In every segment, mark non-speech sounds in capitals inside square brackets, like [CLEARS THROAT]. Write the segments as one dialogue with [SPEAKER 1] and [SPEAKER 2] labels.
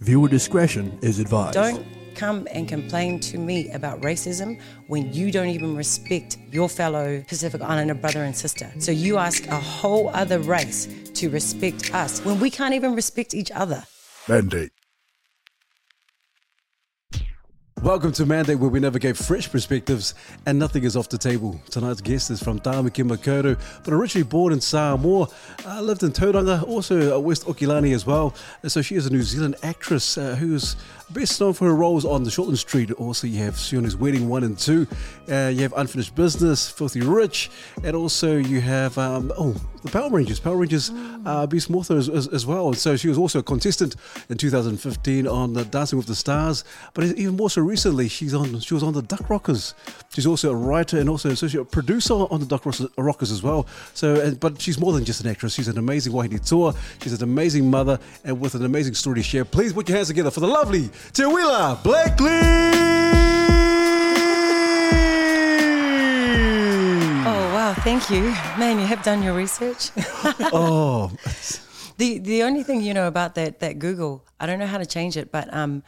[SPEAKER 1] Viewer discretion is advised.
[SPEAKER 2] Don't come and complain to me about racism when you don't even respect your fellow Pacific Islander brother and sister. So you ask a whole other race to respect us when we can't even respect each other.
[SPEAKER 1] Mandate.
[SPEAKER 3] Welcome to Mandate, where we never navigate fresh perspectives and nothing is off the table. Tonight's guest is from Tāmaki Makaurau, but originally born in Samoa, uh, lived in Tauranga, also West Okilani as well. And so she is a New Zealand actress uh, who is best known for her roles on The Shortland Street. Also, you have Sione's Wedding 1 and 2. Uh, you have Unfinished Business, Filthy Rich, and also you have, um, oh, the Power Rangers, Power Rangers uh, Beast Morphers as, as, as well. And so she was also a contestant in 2015 on the Dancing with the Stars, but even more so recently, she's on she was on the Duck Rockers. She's also a writer and also associate producer on the Duck Rockers as well. So, but she's more than just an actress. She's an amazing wahine toa. She's an amazing mother, and with an amazing story to share. Please put your hands together for the lovely Teuila Blakely.
[SPEAKER 2] Oh, wow. Thank you. Man, you have done your research. [LAUGHS] [LAUGHS]
[SPEAKER 3] oh,
[SPEAKER 2] The the only thing you know about that that Google, I don't know how to change it, but um,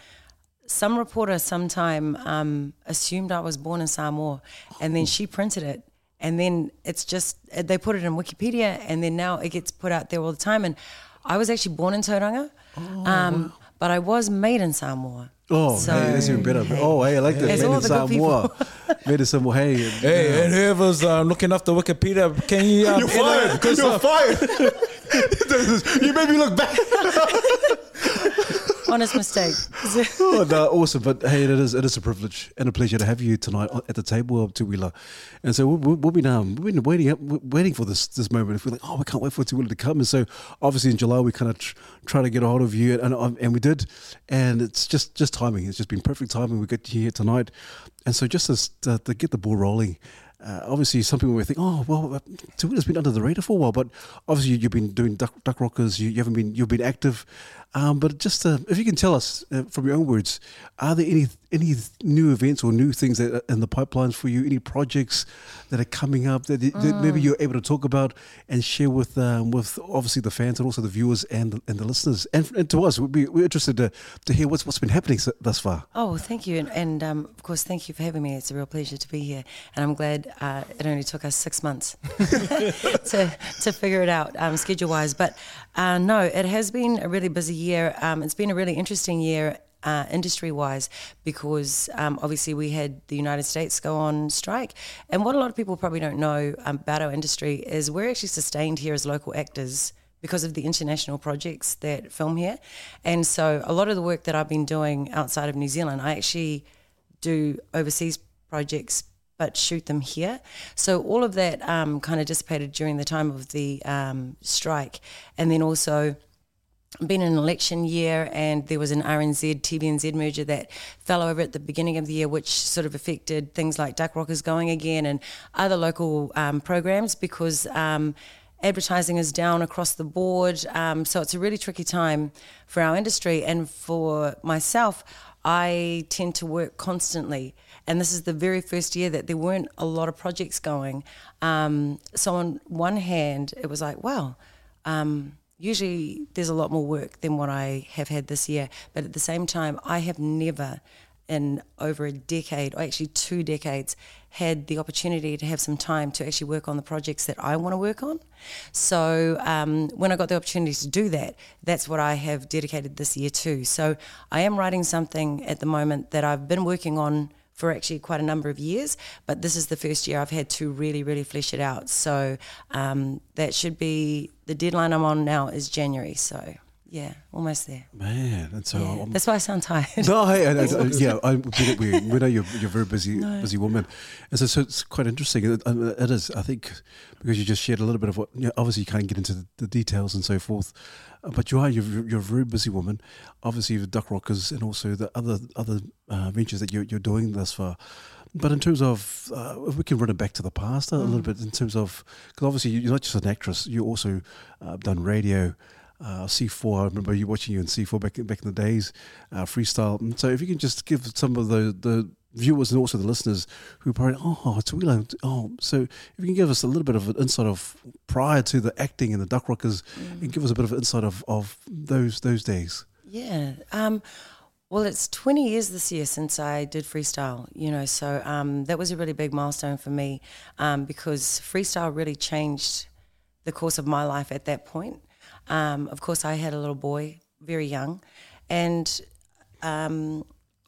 [SPEAKER 2] some reporter sometime um, assumed I was born in Samoa, and then she printed it, and then it's just they put it in Wikipedia, and then now it gets put out there all the time. And I was actually born in Tauranga, um, but I was made in Samoa.
[SPEAKER 3] Oh,
[SPEAKER 2] So,
[SPEAKER 3] hey, that's even better.
[SPEAKER 2] hey.
[SPEAKER 3] Oh, hey, I like that.
[SPEAKER 2] It's
[SPEAKER 3] Made in
[SPEAKER 2] the
[SPEAKER 3] Samoa. [LAUGHS] Made in Samoa. Hey,
[SPEAKER 4] Hey, and whoever's uh, looking after Wikipedia, can you? Um,
[SPEAKER 3] You're fired.
[SPEAKER 4] Because
[SPEAKER 3] You're
[SPEAKER 4] uh,
[SPEAKER 3] fired. [LAUGHS] [LAUGHS] you made me look back.
[SPEAKER 2] Honest mistake. [LAUGHS]
[SPEAKER 3] oh, no, awesome. But hey, it is it is a privilege and a pleasure to have you tonight at the table of Teuila. And so we've, we've been um, we've been waiting waiting for this this moment. If we're like, oh, we can't wait for Teuila to come. And so obviously in July we kind of tr- try to get a hold of you, and and, and we did. And it's just just timing. It's just been perfect timing. We got you here tonight, and so just to, to get the ball rolling. Uh, obviously, some people may think, "Oh, well, uh, Teuila's been under the radar for a while," but obviously, you've been doing duck, duck rockers. You, you haven't been, you've been active. Um, but just uh, if you can tell us uh, from your own words, are there any any new events or new things that are in the pipelines for you? Any projects that are coming up that, that maybe you're able to talk about and share with um, with obviously the fans and also the viewers and the, and the listeners and, and to us? We'd be we're interested to, to hear what's what's been happening thus far.
[SPEAKER 2] Oh, thank you, and, and um, of course, thank you for having me. It's a real pleasure to be here, and I'm glad uh, it only took us six months [LAUGHS] to to figure it out um, schedule wise. But uh, no, it has been a really busy year. Um, it's been a really interesting year. Uh, industry wise, because um, obviously we had the United States go on strike. And what a lot of people probably don't know um, about our industry is we're actually sustained here as local actors because of the international projects that film here. And so a lot of the work that I've been doing outside of New Zealand, I actually do overseas projects but shoot them here. So all of that um, kind of dissipated during the time of the um, strike. And then also been an election year and there was an RNZ TVNZ merger that fell over at the beginning of the year which sort of affected things like Duck Rockers going again and other local um, programs because um, advertising is down across the board. Um, so it's a really tricky time for our industry. And for myself I tend to work constantly. And this is the very first year that there weren't a lot of projects going. Um, so on one hand it was like wow um, usually there's a lot more work than what I have had this year. But at the same time, I have never in over a decade, or actually two decades, had the opportunity to have some time to actually work on the projects that I want to work on. So um, when I got the opportunity to do that, that's what I have dedicated this year to. So I am writing something at the moment that I've been working on for actually quite a number of years, but this is the first year I've had to really, really flesh it out. So um, that should be the deadline I'm on now is January. So yeah, almost there.
[SPEAKER 3] Man, and so
[SPEAKER 2] Yeah. That's why I sound tired. [LAUGHS]
[SPEAKER 3] No, I, I, I- yeah, I, we, we, know you're, you're a very busy, busy woman, and so, so it's quite interesting. It, it is, I think, because you just shared a little bit of what. You know, obviously, you can't get into the, the details and so forth, uh, but you are you're, you're a very busy woman. Obviously, with Duck Rockers and also the other other uh, ventures that you're, you're doing thus far. But in terms of, uh, if we can run it back to the past a little bit, in terms of, because obviously you're not just an actress, you also uh, done radio, uh, C4. I remember you watching you in C4 back back in the days, uh, freestyle. And so if you can just give some of the the viewers and also the listeners who probably oh it's really oh so if you can give us a little bit of an insight of prior to the acting and the Duck Rockers and give us a bit of an insight of, of those those days.
[SPEAKER 2] Yeah. Um, well, it's 20 years this year since I did freestyle, you know, so um, that was a really big milestone for me um, because freestyle really changed the course of my life at that point. Um, of course, I had a little boy very young, and um,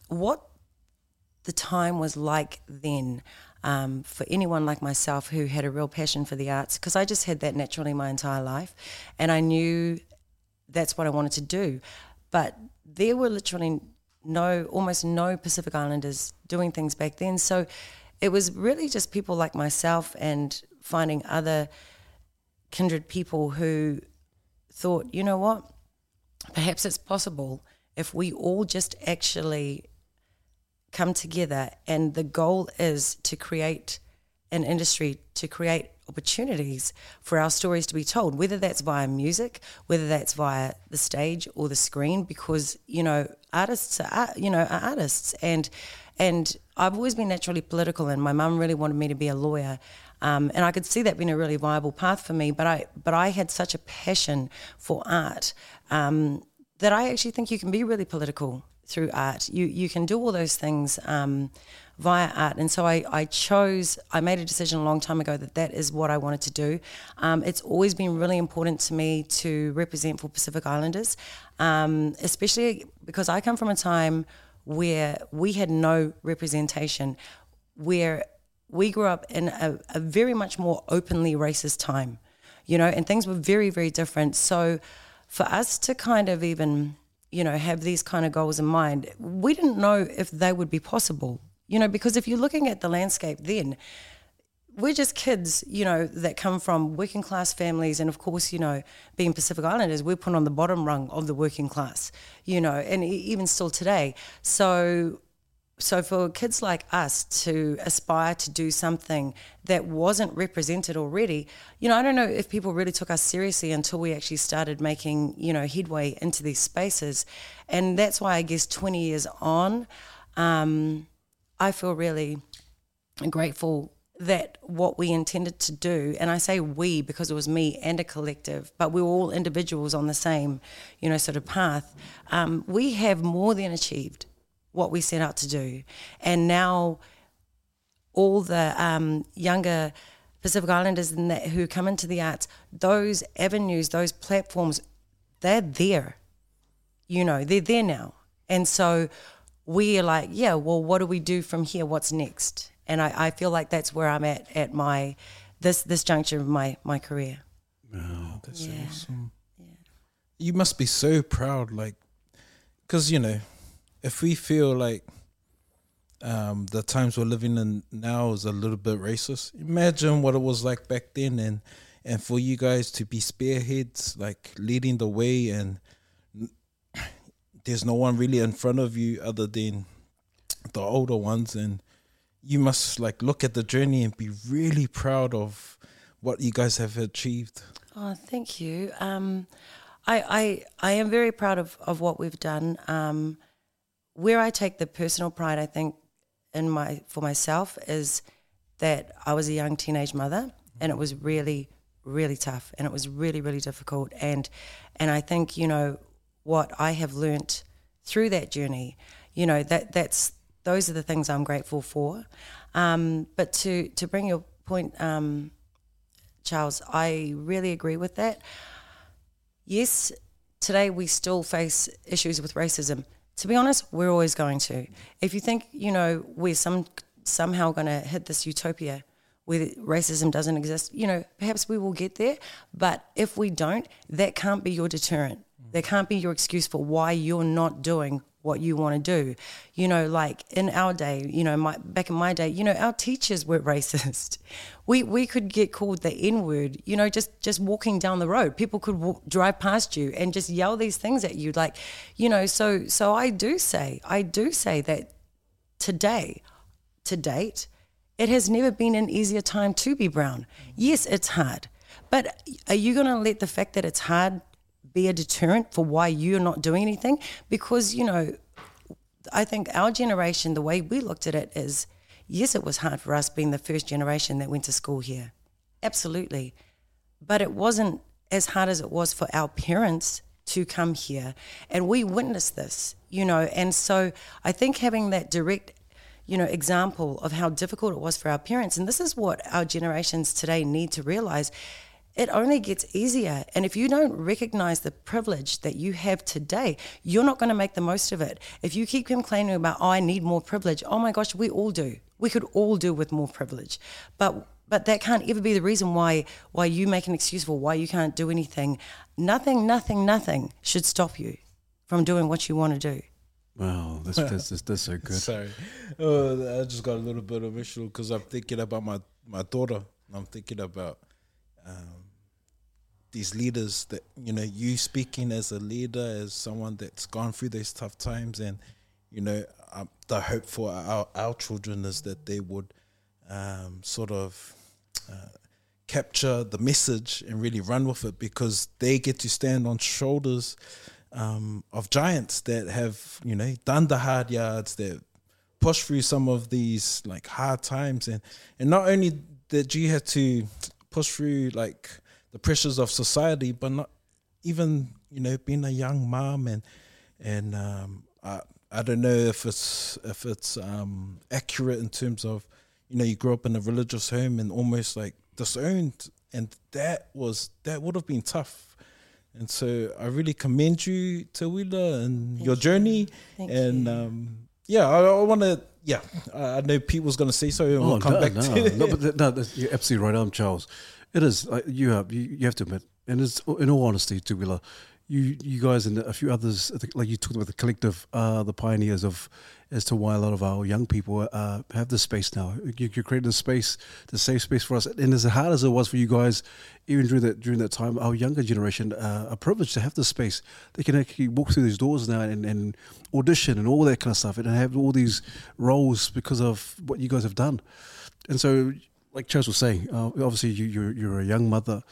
[SPEAKER 2] what the time was like then um, for anyone like myself who had a real passion for the arts, because I just had that naturally my entire life, and I knew that's what I wanted to do. But there were literally no, almost no Pacific Islanders doing things back then. So it was really just people like myself and finding other kindred people who thought, you know what, perhaps it's possible if we all just actually come together and the goal is to create an industry to create opportunities for our stories to be told whether that's via music whether that's via the stage or the screen because you know artists are you know are artists. And and I've always been naturally political and my mum really wanted me to be a lawyer um, and I could see that being a really viable path for me but I but I had such a passion for art um, that I actually think you can be really political through art. You you can do all those things um, via art, and so I, I chose. I made a decision a long time ago that that is what I wanted to do. Um, it's always been really important to me to represent for Pacific Islanders, um, especially because I come from a time where we had no representation, where we grew up in a, a very much more openly racist time, you know, and things were very very different. So for us to kind of even you know, have these kind of goals in mind, we didn't know if they would be possible, you know, because if you're looking at the landscape then, we're just kids, you know, that come from working class families. And of course, you know, being Pacific Islanders, we're put on the bottom rung of the working class, you know, and even still today. So so for kids like us to aspire to do something that wasn't represented already, you know, I don't know if people really took us seriously until we actually started making, you know, headway into these spaces. And that's why I guess 20 years on, um, I feel really grateful that what we intended to do, and I say we because it was me and a collective, but we were all individuals on the same, you know, sort of path. Um, we have more than achieved what we set out to do. And now all the um, younger Pacific Islanders that, who come into the arts, those avenues, those platforms, they're there. You know, they're there now. And so we are like, yeah, well, what do we do from here? What's next? And I, I feel like that's where I'm at at my this this juncture of my my career.
[SPEAKER 4] Wow, that's
[SPEAKER 2] Yeah.
[SPEAKER 4] awesome. Yeah. You must be so proud, like, because you know, if we feel like um, the times we're living in now is a little bit racist, imagine what it was like back then, and and for you guys to be spearheads, like leading the way, and [CLEARS THROAT] there's no one really in front of you other than the older ones, and you must like look at the journey and be really proud of what you guys have achieved.
[SPEAKER 2] Oh, thank you. Um, I, I I am very proud of, of what we've done. Um, where I take the personal pride, I think, in my for myself is that I was a young teenage mother, and it was really, really tough, and it was really, really difficult. And and I think you know what I have learnt through that journey. You know that that's those are the things I'm grateful for. Um, but to to bring your point, um, Charles, I really agree with that. Yes, today we still face issues with racism. To be honest, we're always going to. If you think, you know, we're some somehow going to hit this utopia where racism doesn't exist, you know, perhaps we will get there. But if we don't, that can't be your deterrent. That can't be your excuse for why you're not doing what you want to do. You know, like in our day, you know, my, back in my day, you know, our teachers were [LAUGHS] racist. We we could get called the N word. You know, just just walking down the road, people could drive past you and just yell these things at you, like, you know. So so I do say, I do say that today, to date, it has never been an easier time to be brown. Yes, it's hard, but are you going to let the fact that it's hard be a deterrent for why you're not doing anything? Because, you know, I think our generation, the way we looked at it is yes, it was hard for us being the first generation that went to school here. Absolutely. But it wasn't as hard as it was for our parents to come here, and we witnessed this, you know. And so I think having that direct you know, example of how difficult it was for our parents. And this is what our generations today need to realize. It only gets easier. And if you don't recognize the privilege that you have today, you're not going to make the most of it. If you keep complaining about, oh, I need more privilege, oh my gosh, we all do. We could all do with more privilege. But but that can't ever be the reason why why you make an excuse for why you can't do anything. Nothing, nothing, nothing should stop you from doing what you want to do.
[SPEAKER 3] Wow, this this this, this so [LAUGHS] good.
[SPEAKER 4] Sorry, oh, I just got a little bit emotional because I'm thinking about my my daughter. I'm thinking about um, these leaders that you know you speaking as a leader, as someone that's gone through these tough times, and you know um, the hope for our our children is that they would um, sort of. Uh, capture the message and really run with it because they get to stand on shoulders um, of giants that have you know done the hard yards, that pushed through some of these like hard times, and and not only that you had to push through like the pressures of society, but not even you know being a young mom and and um, I I don't know if it's if it's um, accurate in terms of you know you grew up in a religious home and almost like disowned, and that was that would have been tough and so I really commend you, Teuila, and Thank your journey.
[SPEAKER 2] Thank
[SPEAKER 4] and
[SPEAKER 2] you.
[SPEAKER 4] Um, yeah, I, I want to. Yeah, I know Pete was going to say so. And oh, we'll come
[SPEAKER 3] no,
[SPEAKER 4] back
[SPEAKER 3] no,
[SPEAKER 4] to
[SPEAKER 3] no, [LAUGHS] but no, you're absolutely right. I'm Charles. It is. Uh, you have you, you have to admit, and it's in all honesty, Teuila, you you guys and a few others, like you talked about the collective, uh, the pioneers of as to why a lot of our young people uh, have this space now. You, you created a space, the safe space for us, and as hard as it was for you guys, even during that during that time, our younger generation, uh, a privilege to have this space. They can actually walk through these doors now and, and audition and all that kind of stuff, and have all these roles because of what you guys have done. And so, like Charles was saying, uh, obviously you, you're you're a young mother.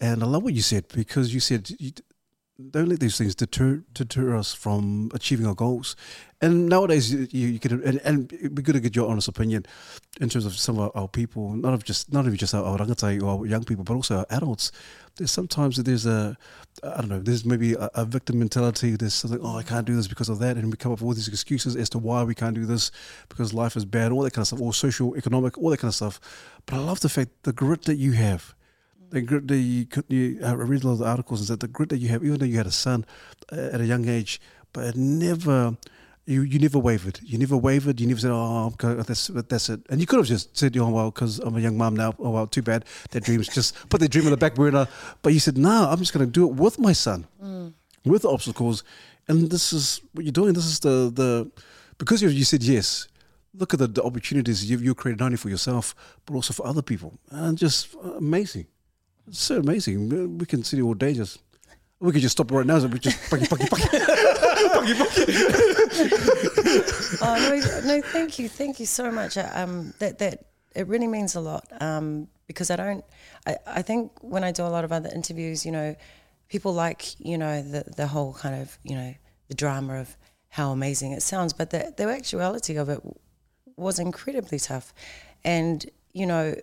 [SPEAKER 3] And I love what you said because you said you, don't let these things deter deter us from achieving our goals. And nowadays, you, you can and, and it'd be good to get your honest opinion in terms of some of our, people, not of just not only just our, or our young people, but also our adults. There's sometimes there's a I don't know. There's maybe a, a victim mentality. There's something. Oh, I can't do this because of that, and we come up with all these excuses as to why we can't do this because life is bad, all that kind of stuff, or social, economic, all that kind of stuff. But I love the fact the grit that you have the grit that you, you I read a lot of the articles and said the grit that you have, even though you had a son uh, at a young age, but it never, you you never wavered. You never wavered. You never said, "Oh, that's that's it." And you could have just said, "Oh well, because I'm a young mom now. Oh well, too bad. Their dreams just put their dream on the back burner." But you said, "No, I'm just going to do it with my son, mm. with the obstacles." And this is what you're doing. This is the the because you you said yes. Look at the, the opportunities you you created not only for yourself but also for other people, and just amazing. It's so amazing. We can sit all day just. We could just stop right now. So we just [LAUGHS]
[SPEAKER 2] oh no, no, thank you, thank you so much. Uh, um, that that it really means a lot. Um, because I don't. I, I think when I do a lot of other interviews, you know, people like you know the the whole kind of you know the drama of how amazing it sounds, but the the actuality of it was incredibly tough, and you know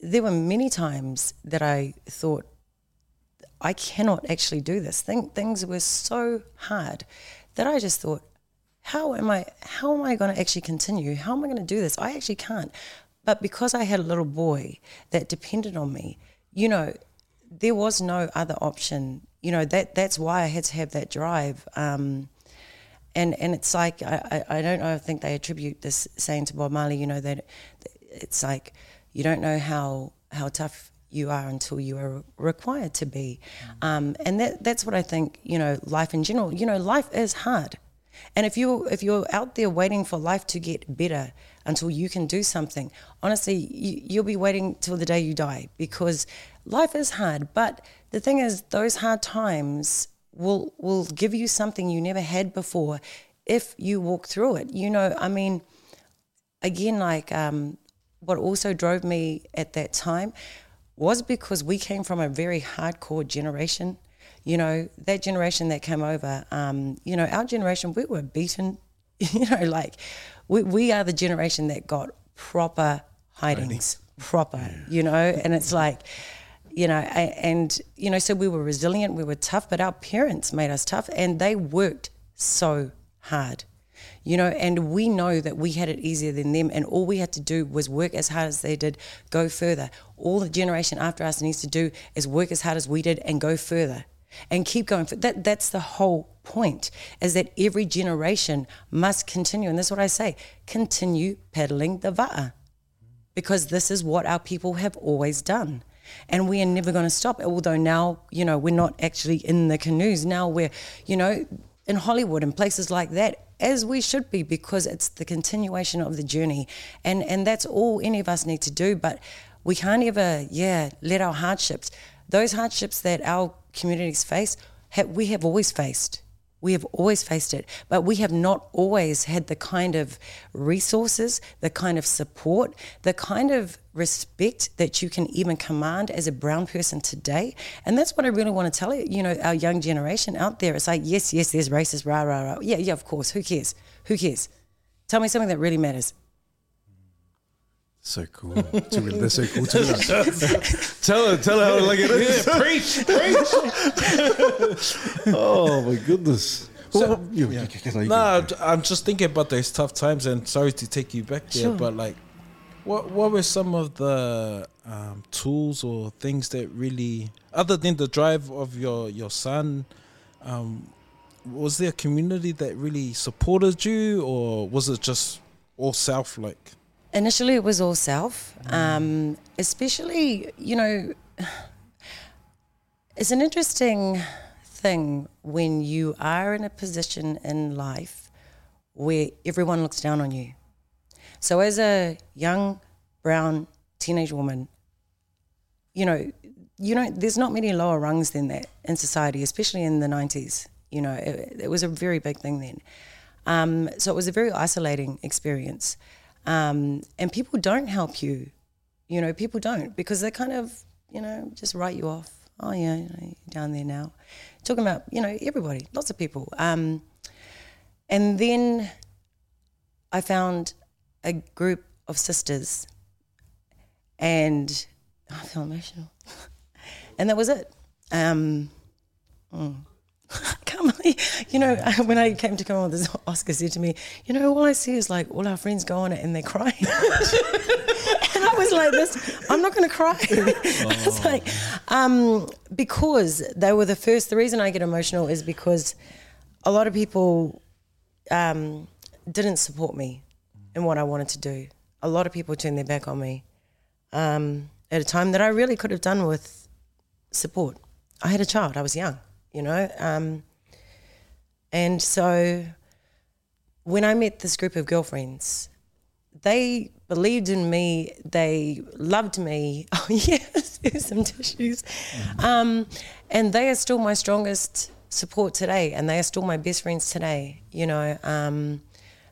[SPEAKER 2] there were many times that I thought, I cannot actually do this. Think things were so hard that I just thought, how am I how am I going to actually continue? How am I going to do this? I actually can't. But because I had a little boy that depended on me, you know, there was no other option. You know, that that's why I had to have that drive. Um, and and it's like I, I, I don't know, I think they attribute this saying to Bob Marley, you know, that it's like you don't know how how tough you are until you are required to be. Mm. Um, and that, that's what I think, you know, life in general, you know, life is hard. And if you if you're out there waiting for life to get better until you can do something, honestly, you, you'll be waiting till the day you die because life is hard. But the thing is, those hard times will will give you something you never had before if you walk through it. You know, I mean, again, like um, what also drove me at that time was because we came from a very hardcore generation. You know, that generation that came over, um, you know, our generation, we were beaten. [LAUGHS] You know, like we, we are the generation that got proper hidings, proper, you know, and it's like, you know, and you know, so we were resilient, we were tough, but our parents made us tough, and they worked so hard, you know, and we know that we had it easier than them, and all we had to do was work as hard as they did, go further. All the generation after us needs to do is work as hard as we did and go further, and keep going. For that, that's the whole point, is that every generation must continue, and that's what I say: continue peddling the va'a because this is what our people have always done. And we are never going to stop. Although now, you know, we're not actually in the canoes. Now we're, you know, in Hollywood and places like that, as we should be, because it's the continuation of the journey. And and that's all any of us need to do. But we can't ever, yeah, let our hardships, those hardships that our communities face, we have always faced. We have always faced it, but we have not always had the kind of resources, the kind of support, the kind of respect that you can even command as a brown person today. And that's what I really want to tell you, you know, our young generation out there. It's like, yes, yes, there's racist, rah, rah, rah. Yeah, yeah, of course. Who cares? Who cares? Tell me something that really matters.
[SPEAKER 3] So cool. Teuila, That's so cool. Teuila. tell her, tell her how like it is.
[SPEAKER 4] preach, preach.
[SPEAKER 3] Oh my goodness. Well, you- you- you- you-
[SPEAKER 4] No, I'm just thinking about those tough times, and sorry to take you back there,
[SPEAKER 2] Sure.
[SPEAKER 4] but like, what what were some of the um, tools or things that really, other than the drive of your your son, um, was there a community that really supported you, or was it just all self like?
[SPEAKER 2] Initially, it was all self, um, especially, you know, [SIGHS] it's an interesting thing when you are in a position in life where everyone looks down on you. So, as a young brown teenage woman, you know, you know, there's not many lower rungs than that in society, especially in the 90s. You know, it, it was a very big thing then. Um, so it was a very isolating experience. Um, and people don't help you. You know, people don't because they kind of, you know, just write you off. Oh, yeah, you know, down there now. Talking about, you know, everybody, lots of people. Um, and then I found a group of sisters and [LAUGHS] I feel emotional. [LAUGHS] and that was it. Um, mm. I can't believe, you know, [LAUGHS] when I came to come on this, Oscar said to me, you know, all I see is like all our friends go on it and they're crying. [LAUGHS] and I was like, this, I'm not going to cry. [LAUGHS] I was like, um, because they were the first, the reason I get emotional is because a lot of people um, didn't support me in what I wanted to do. A lot of people turned their back on me um, at a time that I really could have done with support. I had a child, I was young, you know. Um, and so when I met this group of girlfriends, they believed in me, they loved me. [LAUGHS] Oh, yes, [LAUGHS] there's some tissues. Um, and they are still my strongest support today, and they are still my best friends today, you know. Um,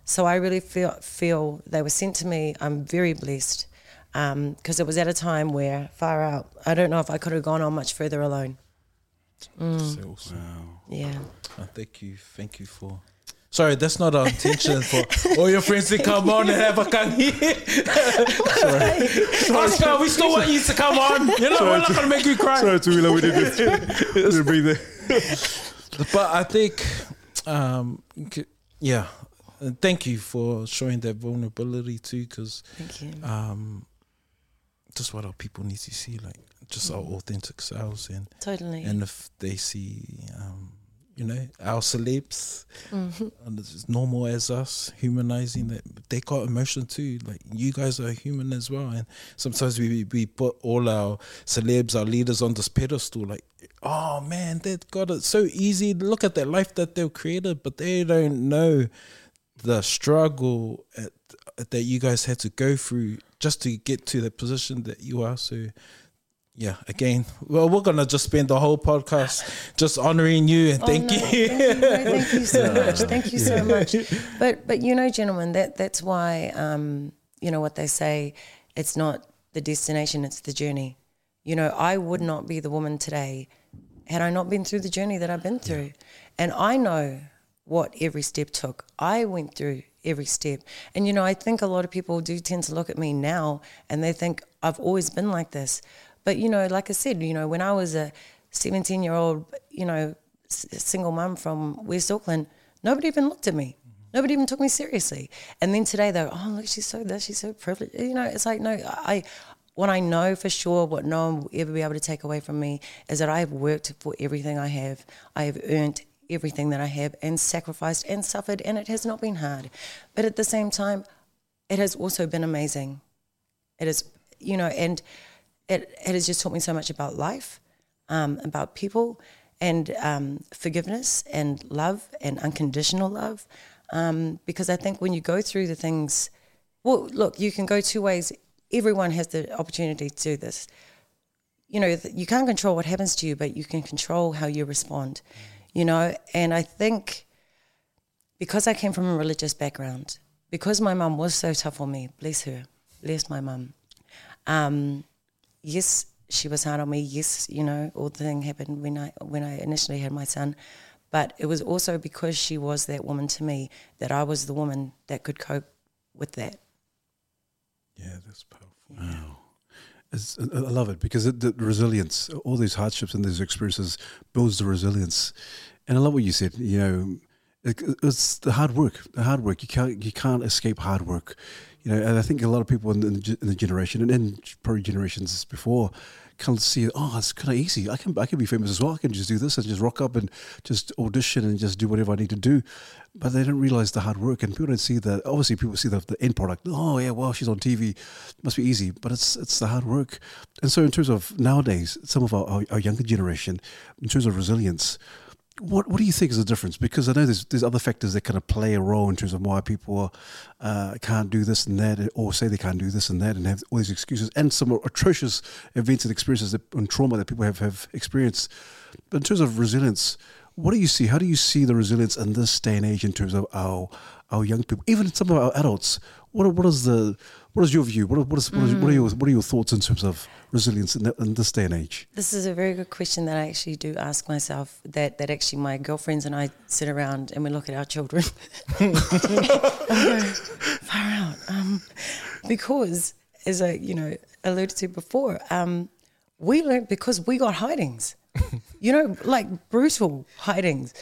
[SPEAKER 2] so I really feel feel they were sent to me. I'm very blessed because it was at a time where far out. I don't know if I could have gone on much further alone.
[SPEAKER 4] So awesome.
[SPEAKER 2] Yeah.
[SPEAKER 4] Uh, thank you, thank you for. Sorry, that's not our intention for all your friends to come on and have a tangi. Sorry. Oscar, we still want you to come on. [LAUGHS] You know, we're not gonna make you cry.
[SPEAKER 3] Sorry, Teuila, we didn't, [LAUGHS] didn't bring that.
[SPEAKER 4] But I think, um, yeah, and thank you for showing that vulnerability too, because
[SPEAKER 2] Thank
[SPEAKER 4] um, just what our people need to see, like just our authentic selves, and
[SPEAKER 2] totally.
[SPEAKER 4] and if they see, um, you know, our celebs,
[SPEAKER 2] Mm-hmm.
[SPEAKER 4] and it's as normal as us, humanizing that they got emotion too. Like you guys are human as well, and sometimes we we put all our celebs, our leaders on this pedestal. Like, oh man, they got it so easy. Look at that life that they've created, but they don't know the struggle at, that you guys had to go through just to get to the position that you are. So yeah, again, well, we're gonna just spend the whole podcast just honoring you and
[SPEAKER 2] Oh,
[SPEAKER 4] thank
[SPEAKER 2] no,
[SPEAKER 4] you.
[SPEAKER 2] Thank you, no, thank you so much. [LAUGHS] Thank you so much. But but you know, gentlemen, that that's why um, you know what they say. It's not the destination; it's the journey. You know, I would not be the woman today had I not been through the journey that I've been through, and I know what every step took. I went through every step, and you know, I think a lot of people do tend to look at me now and they think I've always been like this. But you know, like I said, you know, when I was a 17 year old, you know, s- single mum from West Auckland, nobody even looked at me. Nobody even took me seriously. And then today they're, oh look, she's so this, she's so privileged. You know, it's like no, I. What I know for sure, what no one will ever be able to take away from me, is that I have worked for everything I have. I have earned everything that I have and sacrificed and suffered, and it has not been hard. But at the same time, it has also been amazing. It is, you know, and it, it has just taught me so much about life, um, about people, and um, forgiveness and love and unconditional love. Um, because I think when you go through the things, well, look, you can go two ways. Everyone has the opportunity to do this. You know, you can't control what happens to you, but you can control how you respond. You know, and I think because I came from a religious background, because my mum was so tough on me, bless her, bless my mum. Um, yes, she was hard on me. Yes, you know, all the thing happened when I when I initially had my son, but it was also because she was that woman to me that I was the woman that could cope with that.
[SPEAKER 4] Yeah, that's powerful.
[SPEAKER 3] Wow. It's, I I love it because it, the resilience, all these hardships and these experiences builds the resilience. And I love what you said. You know, it, it's the hard work. The hard work. You can't you can't escape hard work. You know, and I think a lot of people in the, in the generation and in probably generations before of see, oh, it's kind of easy. I can I can be famous as well. I can just do this and just rock up and just audition and just do whatever I need to do. But they don't realize the hard work, and people don't see that. Obviously, people see the, the end product. Oh yeah, well she's on TV, must be easy. But it's it's the hard work. And so in terms of nowadays, some of our, our, our younger generation, in terms of resilience, what what do you think is the difference? Because I know there's there's other factors that kind of play a role in terms of why people uh, can't do this and that, or say they can't do this and that, and have all these excuses, and some atrocious events and experiences that, and trauma that people have have experienced. But in terms of resilience, what do you see? How do you see the resilience in this day and age in terms of our our young people, even some of our adults? What what is the what is your view? What are, what is, what, is, what are your what are your thoughts in terms of resilience in, that, in this day and age?
[SPEAKER 2] This is a very good question that I actually do ask myself. That that actually my girlfriends and I sit around and we look at our children. [LAUGHS] far out. Um, because as I you know alluded to before, um, we learned because we got hidings. you know, like brutal hidings.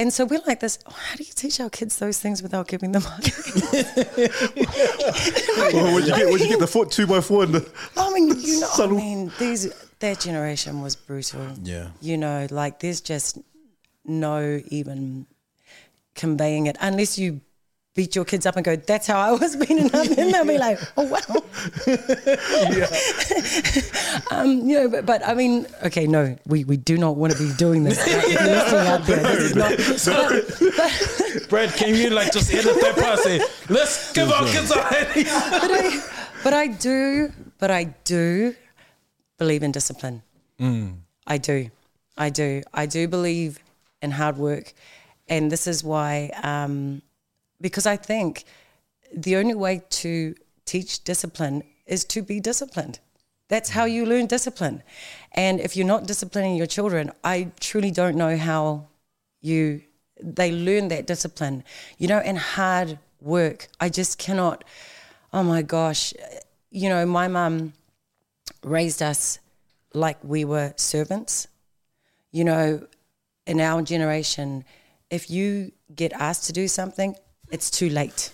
[SPEAKER 2] And so we're like this. "Oh, How do you teach our kids those things without giving them hidings? [LAUGHS] [LAUGHS]
[SPEAKER 3] Well, would you get would you get the foot two by four and the
[SPEAKER 2] I mean, you [LAUGHS] know, I mean, these that generation was brutal.
[SPEAKER 4] Yeah.
[SPEAKER 2] You know, like there's just no even conveying it unless you beat your kids up and go, "That's how I was beaten up," and they'll be [LAUGHS] like, "Oh wow." [LAUGHS] um, you know, but, but I mean, okay, no, we, we do not want to be doing this. Like, if you're out there, this is [LAUGHS] not. But, but,
[SPEAKER 4] Brad, can you like just edit that part? and Say, let's give our kids a hand.
[SPEAKER 2] but I, but I do, but I do believe in discipline. I do, I do, I do believe in hard work, and this is why, um, because I think the only way to teach discipline is to be disciplined. That's how you learn discipline, and if you're not disciplining your children, I truly don't know how you they learn that discipline you know and hard work. I just cannot oh my gosh. You know my mum raised us like we were servants. You know in our generation if you get asked to do something it's too late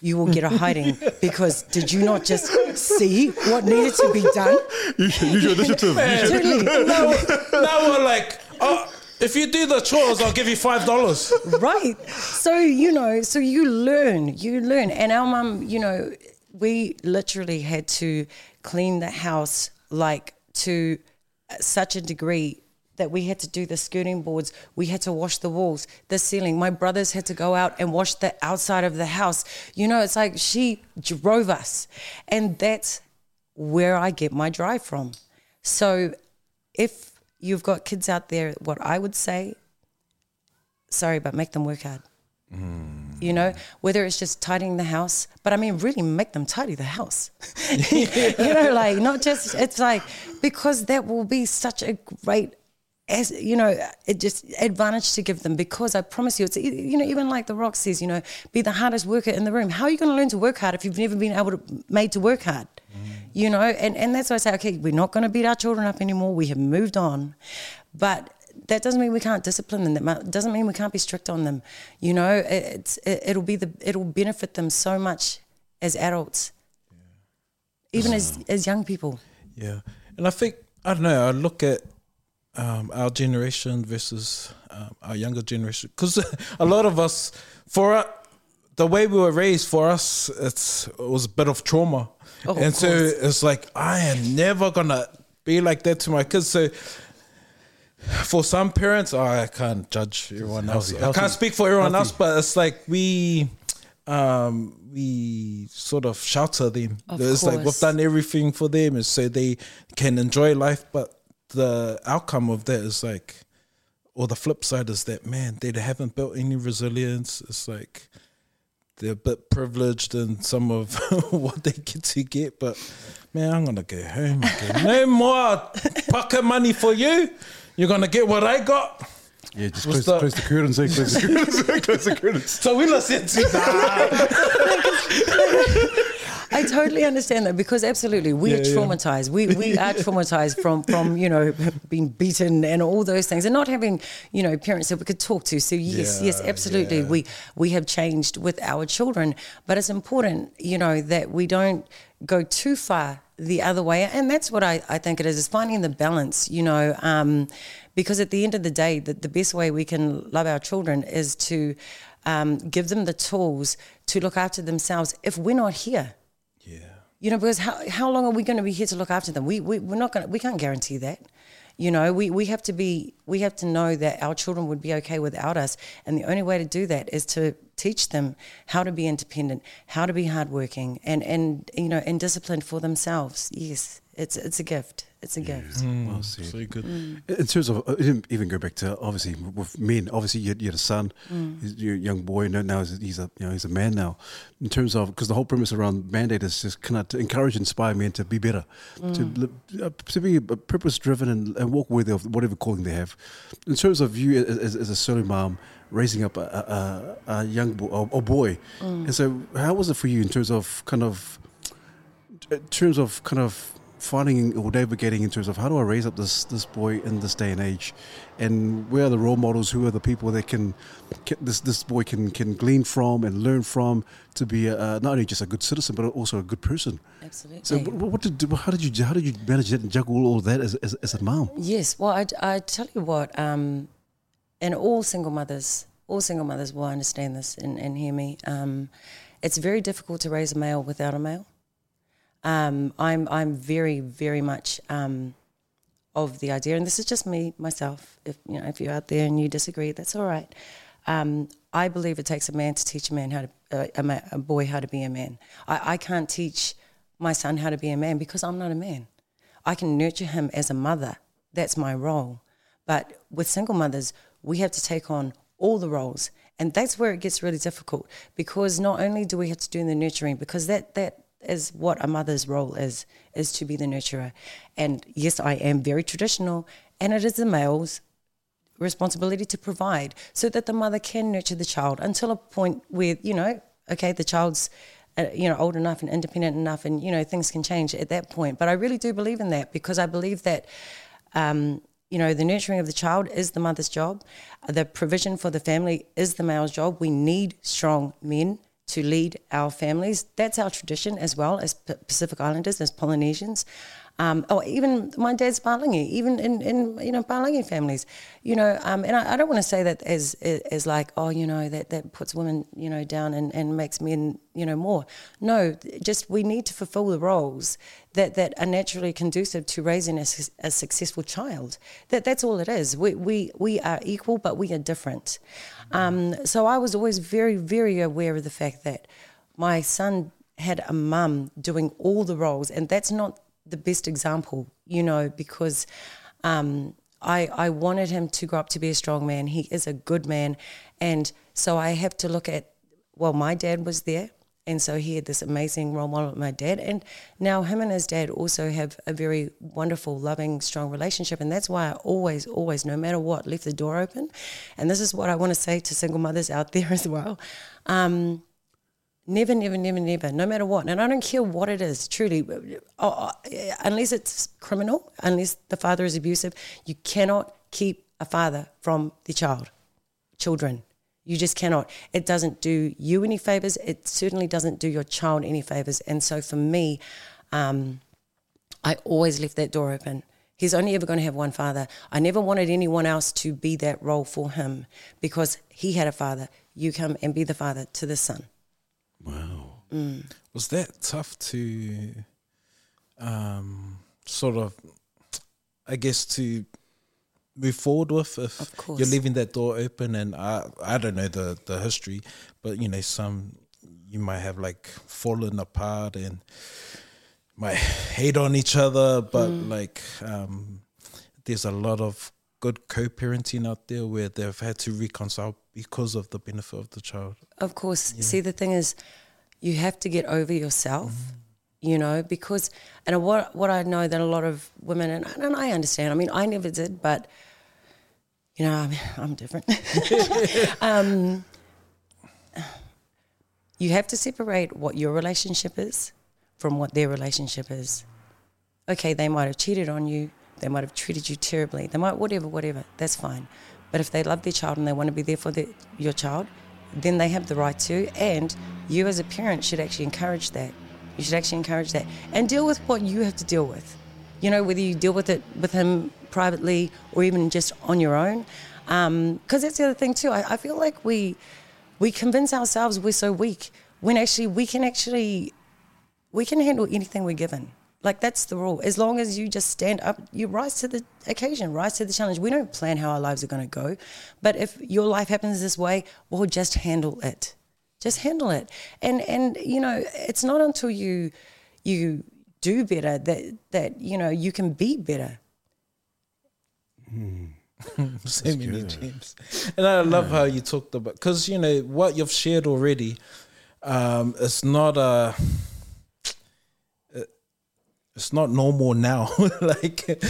[SPEAKER 2] you will get a hiding [LAUGHS] because did you not just see what needed to be done [LAUGHS] You should
[SPEAKER 3] use your initiative?
[SPEAKER 2] Totally.
[SPEAKER 4] now, now we're like, oh, if you do the chores, I'll give you five dollars.
[SPEAKER 2] right. So, you know, so you learn, you learn. And our mum, you know, we literally had to clean the house like to such a degree that we had to do the skirting boards, we had to wash the walls, the ceiling. My brothers had to go out and wash the outside of the house. You know, it's like she drove us. And that's where I get my drive from. So if you've got kids out there, what I would say sorry, but make them work hard. Hmm. You know, whether it's just tidying the house, but I mean, really make them tidy the house. [LAUGHS] you know, like not just, it's like, because that will be such a great, as you know, it just advantage to give them because I promise you, it's, you know, even like The Rock says, you know, be the hardest worker in the room. How are you going to learn to work hard if you've never been able to, made to work hard? Mm. You know, and, and that's why I say, okay, we're not going to beat our children up anymore. We have moved on. But that doesn't mean we can't discipline them. That doesn't mean we can't be strict on them. You know, it, it's it, it'll be the it'll benefit them so much as adults, even as mm. as young people.
[SPEAKER 4] Yeah, and I think I don't know. I look at um, our generation versus um, our younger generation because [LAUGHS] a lot of us, for uh, the way we were raised, for us, it's it was a bit of trauma,
[SPEAKER 2] Oh, of
[SPEAKER 4] and so it's like I am never gonna be like that to my kids. So. For some parents, oh, I can't judge everyone else.
[SPEAKER 3] healthy,
[SPEAKER 4] I can't speak for everyone
[SPEAKER 3] healthy.
[SPEAKER 4] else, but it's like we, um, we sort of shelter them.
[SPEAKER 2] Of
[SPEAKER 4] it's like we've done everything for them and so they can enjoy life but the outcome of that is like or the flip side is that man they haven't built any resilience it's like they're a bit privileged in some of [LAUGHS] what they get to get but man i'm gonna go home again no more pocket money for you you're gonna get what i got
[SPEAKER 3] Yeah, just close,
[SPEAKER 4] that?
[SPEAKER 3] close the curtains, eh? Close the curtains, close the curtains. [LAUGHS]
[SPEAKER 4] so we listen to that
[SPEAKER 2] I totally understand that because absolutely we
[SPEAKER 4] Yeah,
[SPEAKER 2] are
[SPEAKER 4] yeah.
[SPEAKER 2] traumatized. We we are [LAUGHS] traumatized from from you know being beaten and all those things, and not having you know parents that we could talk to. So yes, yes, absolutely,
[SPEAKER 4] yeah.
[SPEAKER 2] we we have changed with our children, but it's important you know that we don't go too far the other way, and that's what I, I think it is is finding the balance. You know. Um, because at the end of the day, the, the best way we can love our children is to um, give them the tools to look after themselves if we're not here. You know, because how, how long are we going to be here to look after them? We, we, we're not going we can't guarantee that. You know, we, we have to be, we have to know that our children would be okay without us. And the only way to do that is to teach them how to be independent, how to be hardworking and, and, you know, and disciplined for themselves. Yes, it's, it's a gift. It's a gift. Mm.
[SPEAKER 3] Well mm. said.
[SPEAKER 4] so good mm.
[SPEAKER 3] In terms of, uh, even- even go back to obviously with men. Obviously, you had, you had a son, he's you're a young boy. No, now he's, he's a you know he's a man now. In terms of because the whole premise around mandate is just kind of to encourage, inspire men to be better, to uh, to be uh, purpose driven and, and walk worthy of whatever calling they have. In terms of you as, as, as a solo mom. Raising up a, a, a a young boy or, or boy, and so how was it for you in terms of kind of in terms of kind of finding or navigating in terms of how do I raise up this this boy in this day and age, and where are the role models? Who are the people that can, can this this boy can can glean from and learn from to be a, not only just a good citizen but also a good person.
[SPEAKER 2] Absolutely.
[SPEAKER 3] So what, what did how did you how did you manage that and juggle all that as as, as a mom?
[SPEAKER 2] Yes, well, I, I tell you what, um, and all single mothers, all single mothers will understand this and, and hear me. Um, it's very difficult to raise a male without a male. Um, I'm I'm very very much um, of the idea, and this is just me myself. If you know if you're out there and you disagree, that's all right. Um, I believe it takes a man to teach a man how to uh, a, a boy how to be a man. I, I can't teach my son how to be a man because I'm not a man. I can nurture him as a mother. That's my role. But with single mothers, we have to take on all the roles. And that's where it gets really difficult because not only do we have to do the nurturing, because that, that is what a mother's role is, is to be the nurturer. And yes, I am very traditional, and it is the male's responsibility to provide so that the mother can nurture the child until a point where, you know, okay, the child's uh, you know old enough and independent enough and you know things can change at that point. But i really do believe in that because i believe that um, you know the nurturing of the child is the mother's job. The provision for the family is the male's job. We need strong men to lead our families. That's our tradition as well as pacific islanders as polynesians um, or even my dad's Palangi, even in, in you know Palangi families, you know, um, and I, I don't want to say that as as like oh you know that that puts women you know down and, and makes men you know more. No, just we need to fulfil the roles that, that are naturally conducive to raising a, a successful child. That that's all it is. We we we are equal, but we are different. Um, so I was always very very aware of the fact that my son had a mum doing all the roles, and that's not the best example, you know, because um, I I wanted him to grow up to be a strong man. He is a good man, and so I have to look at well, my dad was there. And so he had this amazing role model with my dad. And now him and his dad also have a very wonderful, loving, strong relationship. And that's why I always, always, no matter what, left the door open. And this is what I want to say to single mothers out there [LAUGHS] as well. Um, Never, never, never, never, no matter what. And I don't care what it is, truly. Oh, oh, unless it's criminal, unless the father is abusive, you cannot keep a father from the child, children. You just cannot. It doesn't do you any favors. It certainly doesn't do your child any favors. And so for me, um, I always left that door open. He's only ever going to have one father. I never wanted anyone else to be that role for him because he had a father. You come and be the father to the son.
[SPEAKER 3] Wow.
[SPEAKER 4] Was that tough to um, sort of, I guess, to move forward with if you're leaving that door open? And I, I don't know the, the history, but you know, some you might have like fallen apart and might hate on each other, but
[SPEAKER 2] Mm.
[SPEAKER 4] like um, there's a lot of good co-parenting out there where they've had to reconcile because of the benefit of the child.
[SPEAKER 2] Of course. See, the thing is, you have to get over yourself, you know, because, and what, what I know that a lot of women, and, and I understand, I mean, I never did, but, you know, I'm, I'm different. [LAUGHS] [LAUGHS] um, you have to separate what your relationship is from what their relationship is. Okay, they might have cheated on you, they might have treated you terribly, they might, whatever, whatever, that's fine. But if they love their child and they want to be there for their, your child, then they have the right to. And you, as a parent, should actually encourage that. You should actually encourage that and deal with what you have to deal with. You know, whether you deal with it with him privately or even just on your own. Um, because that's the other thing too. I, I feel like we we convince ourselves we're so weak when actually we can actually we can handle anything we're given. Like that's the rule. As long as you just stand up, you rise to the occasion, rise to the challenge. We don't plan how our lives are going to go, but if your life happens this way, well, just handle it. Just handle it. And and you know, it's not until you you do better that that you know you can be better.
[SPEAKER 4] so many gems. And I love how you talked about because you know what you've shared already. Um, it's not a. It's not normal now. [LAUGHS] like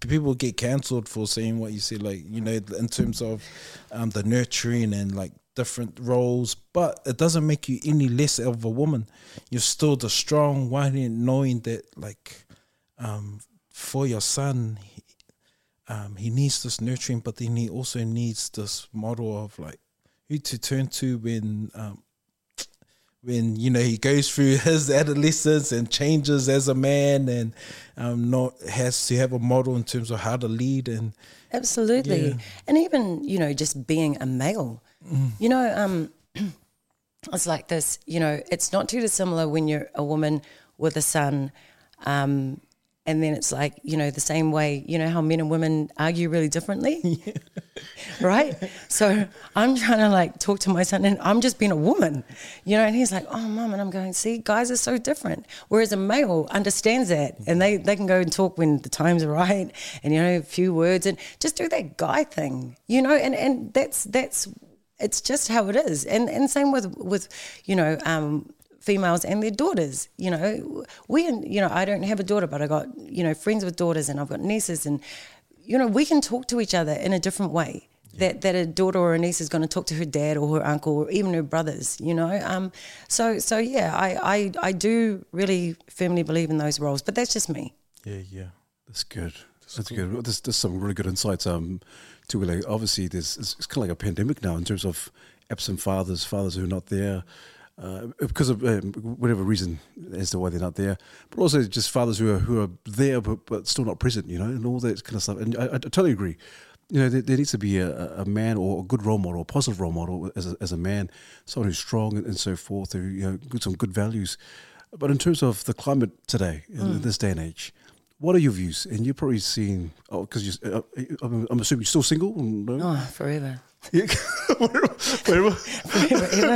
[SPEAKER 4] people get cancelled for saying what you say. Like you know, in terms of um, the nurturing and like different roles, but it doesn't make you any less of a woman. You're still the strong one, knowing that like um, for your son, he, um, he needs this nurturing, but then he also needs this model of like who to turn to when um, when you know he goes through [LAUGHS] his adolescence and changes as a man, and um, not has to have a model in terms of how to lead and
[SPEAKER 2] Absolutely.
[SPEAKER 4] Yeah.
[SPEAKER 2] And even, you know, just being a male. You know, um, [CLEARS THROAT] it's like this, you know, it's not too dissimilar when you're a woman with a son. Um, and then it's like, you know, the same way, you know, how men and women argue really differently. [LAUGHS] right? So I'm trying to like talk to my son and I'm just being a woman, you know, and he's like, oh, mom. And I'm going, see, guys are so different. Whereas a male understands that and they, they can go and talk when the time's right and, you know, a few words and just do that guy thing, you know, and, and that's, that's, it's just how it is. And, and same with, with, you know, um, females and their daughters. You know, we, you know, I don't have a daughter, but I got, you know, friends with daughters and I've got nieces and, you know, we can talk to each other in a different way. That, that a daughter or a niece is going to talk to her dad or her uncle or even her brothers, you know. Um, so so yeah, I, I I do really firmly believe in those roles, but that's just me.
[SPEAKER 4] yeah, yeah.
[SPEAKER 3] That's good. That's good. There's, there's some really good insights. Um, to like obviously there's it's, it's kind of like a pandemic now in terms of absent fathers, fathers who are not there. Uh, because of um, whatever reason as to why they're not there, but also just fathers who are who are there but, but still not present, you know, and all that kind of stuff. And I, I totally agree. You know, there, there needs to be a, a man or a good role model, a positive role model as a, as a man, someone who's strong and, so forth, who you know, good some good values. But in terms of the climate today, in this day and age, what are your views? And you're probably seeing, oh, because you, uh, I'm, I'm assuming you're still single. No?
[SPEAKER 2] Oh, forever,
[SPEAKER 3] Yeah. [LAUGHS] Whatever. Whatever.
[SPEAKER 2] forever, ever,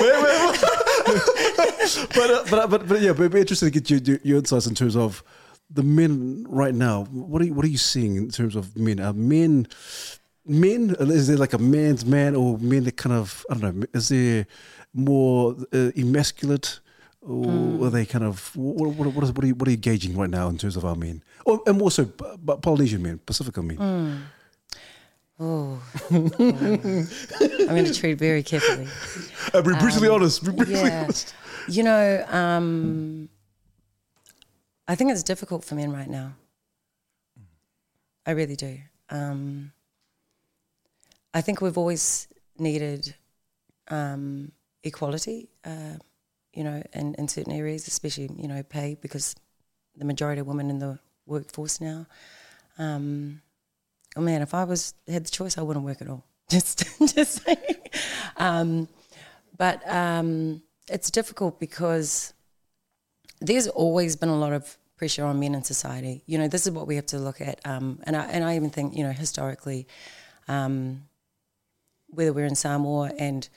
[SPEAKER 2] ever, ever.
[SPEAKER 3] but, uh, but but but yeah, but it'd be interesting to get your, your your insights in terms of the men right now. What are you, what are you seeing in terms of men? Are men men? Is there like a man's man or men that kind of I don't know? Is there more uh, emasculate? Or are they kind of what, what, what, is, what, are you, what are you gauging right now in terms of our men, or, and also but Polynesian men, Pacific men?
[SPEAKER 2] Oh, I'm going to tread very carefully.
[SPEAKER 3] Uh, be brutally honest. Be brutally
[SPEAKER 2] Um, Yeah,
[SPEAKER 3] honest.
[SPEAKER 2] you know, um, I think it's difficult for men right now. I really do. Um, I think we've always needed um, equality, uh, you know, in, in certain areas, especially, you know, pay, because the majority of women in the workforce now. Um, oh man, if I was had the choice, I wouldn't work at all. [LAUGHS] Just, just saying. Um, but um, it's difficult because there's always been a lot of pressure on men in society. You know, this is what we have to look at, um, and I and I even think you know historically, um, whether we're in Samoa and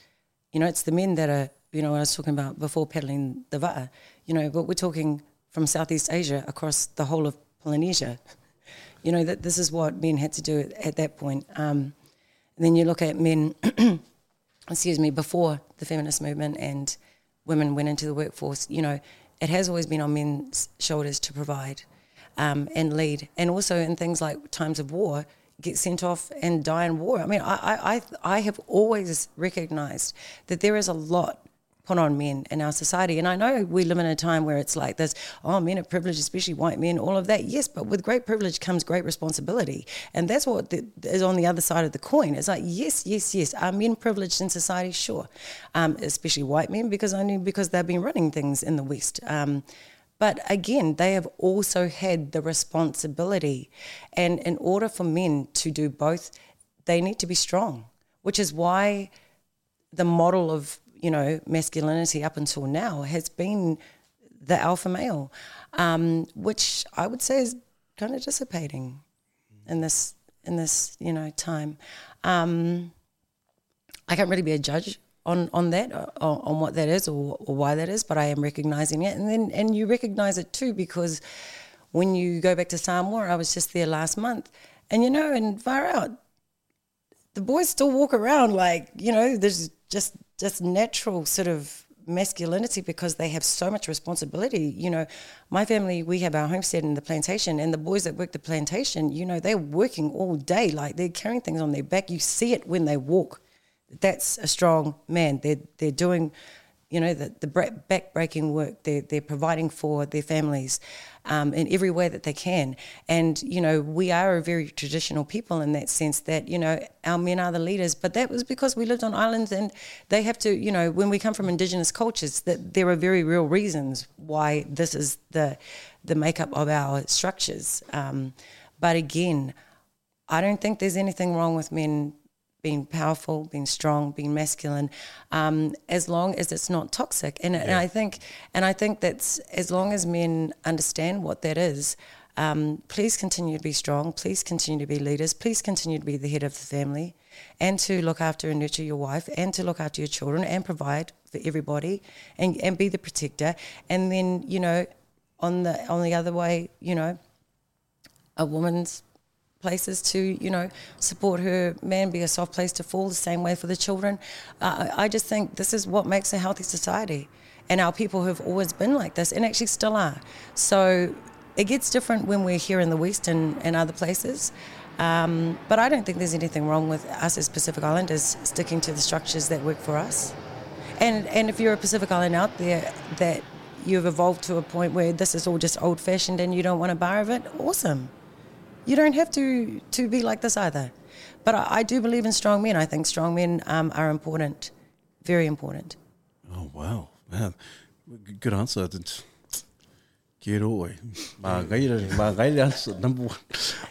[SPEAKER 2] you know it's the men that are you know what I was talking about before peddling the va'a. You know, but we're talking from Southeast Asia across the whole of Polynesia. [LAUGHS] You know that this is what men had to do at, at that point. Um, and then you look at men [CLEARS THROAT] excuse me, before the feminist movement and women went into the workforce, you know, it has always been on men's shoulders to provide um, and lead. And also in things like times of war, get sent off and die in war. I mean, I, I, I have always recognized that there is a lot put on men in our society. And I know we live in a time where it's like this, oh, men are privileged, especially white men, all of that. Yes, but with great privilege comes great responsibility. And that's what the, is on the other side of the coin. It's like, yes, yes, yes. Are men privileged in society? Sure. Um, especially white men, because only because they've been running things in the West. Um, but again, they have also had the responsibility. And in order for men to do both, they need to be strong, which is why the model of you know masculinity up until now has been the alpha male, um, which I would say is kind of dissipating in this in this you know time. Um, I can't really be a judge on on that uh, on, what that is or, or why that is, but I am recognizing it, and then and you recognize it too because when you go back to Samoa, I was just there last month, and you know, and far out, the boys still walk around like you know there's just just natural sort of masculinity because they have so much responsibility. You know my family we have our homestead in the plantation and the boys that work the plantation you know they're working all day like they're carrying things on their back. You see it when they walk. That's a strong man. They're they're doing you know the, the back breaking work. They're, they're providing for their families um, in every way that they can. And you know we are a very traditional people in that sense that you know our men are the leaders. But that was because we lived on islands and they have to you know when we come from indigenous cultures that there are very real reasons why this is the the makeup of our structures. Um, but again I don't think there's anything wrong with men being powerful, being strong, being masculine, um, as long as it's not toxic. And, and I think, and I think that's as long as men understand what that is. Um, please continue to be strong. Please continue to be leaders. Please continue to be the head of the family, and to look after and nurture your wife, and to look after your children, and provide for everybody, and and be the protector. And then you know, on the on the other way, you know, a woman's places to you know support her man be a soft place to fall the same way for the children. Uh, i just think this is what makes a healthy society. And our people have always been like this and actually still are. So it gets different when we're here in the west and, and other places. Um, but i don't think there's anything wrong with us as pacific islanders sticking to the structures that work for us. And and if you're a pacific islander out there that you've evolved to a point where this is all just old fashioned and you don't want a bar of it awesome you don't have to to be like this either. But I, I do believe in strong men. I think strong men um, are important, very important.
[SPEAKER 3] Oh wow, man, good answer. It's- Get away, [LAUGHS] my answer number one.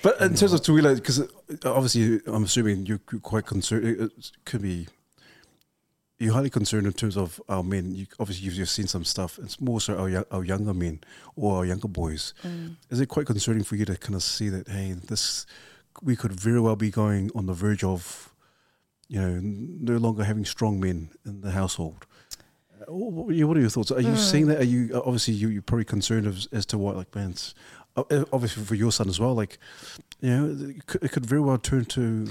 [SPEAKER 3] But in terms of Teuila, because uh, obviously I'm assuming you're quite concerned. It uh, it uh, could be you're highly concerned in terms of our men. You, obviously, you've just seen some stuff. It's more so our, our younger men or our younger boys. Is it quite concerning for you to kind of see that, hey, this we could very well be going on the verge of, you know, no longer having strong men in the household? Uh, What are your thoughts? Are you seeing that? Are you uh, obviously you, you're probably concerned as, as to what like uh, uh, obviously for your son as well. Like, you know, it could, it could very well turn to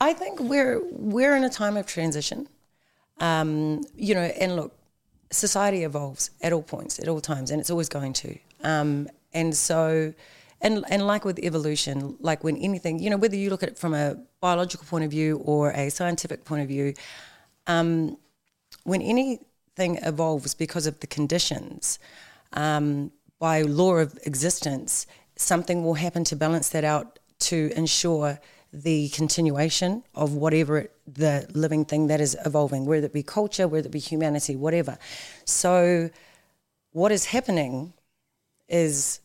[SPEAKER 2] I think we're we're in a time of transition. Um, you know, and look, society evolves at all points, at all times, and it's always going to. Um, and so, and and like with evolution, like when anything, you know, whether you look at it from a biological point of view or a scientific point of view, um, when anything evolves because of the conditions, um, by law of existence, something will happen to balance that out to ensure the continuation of whatever it, the living thing that is evolving, whether it be culture, whether it be humanity, whatever. So, what is happening is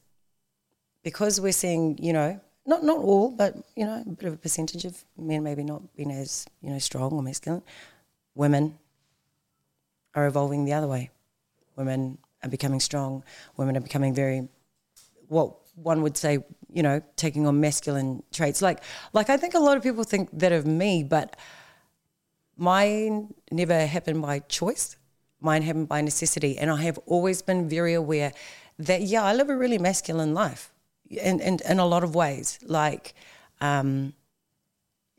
[SPEAKER 2] because we're seeing, you know, not not all, but you know, a bit of a percentage of men maybe not being as you know strong or masculine. Women are evolving the other way. Women are becoming strong. Women are becoming very what one would say, you know, taking on masculine traits. Like, like I think a lot of people think that of me, but mine never happened by choice. Mine happened by necessity, and I have always been very aware that yeah, I live a really masculine life, in in, in a lot of ways. Like, um,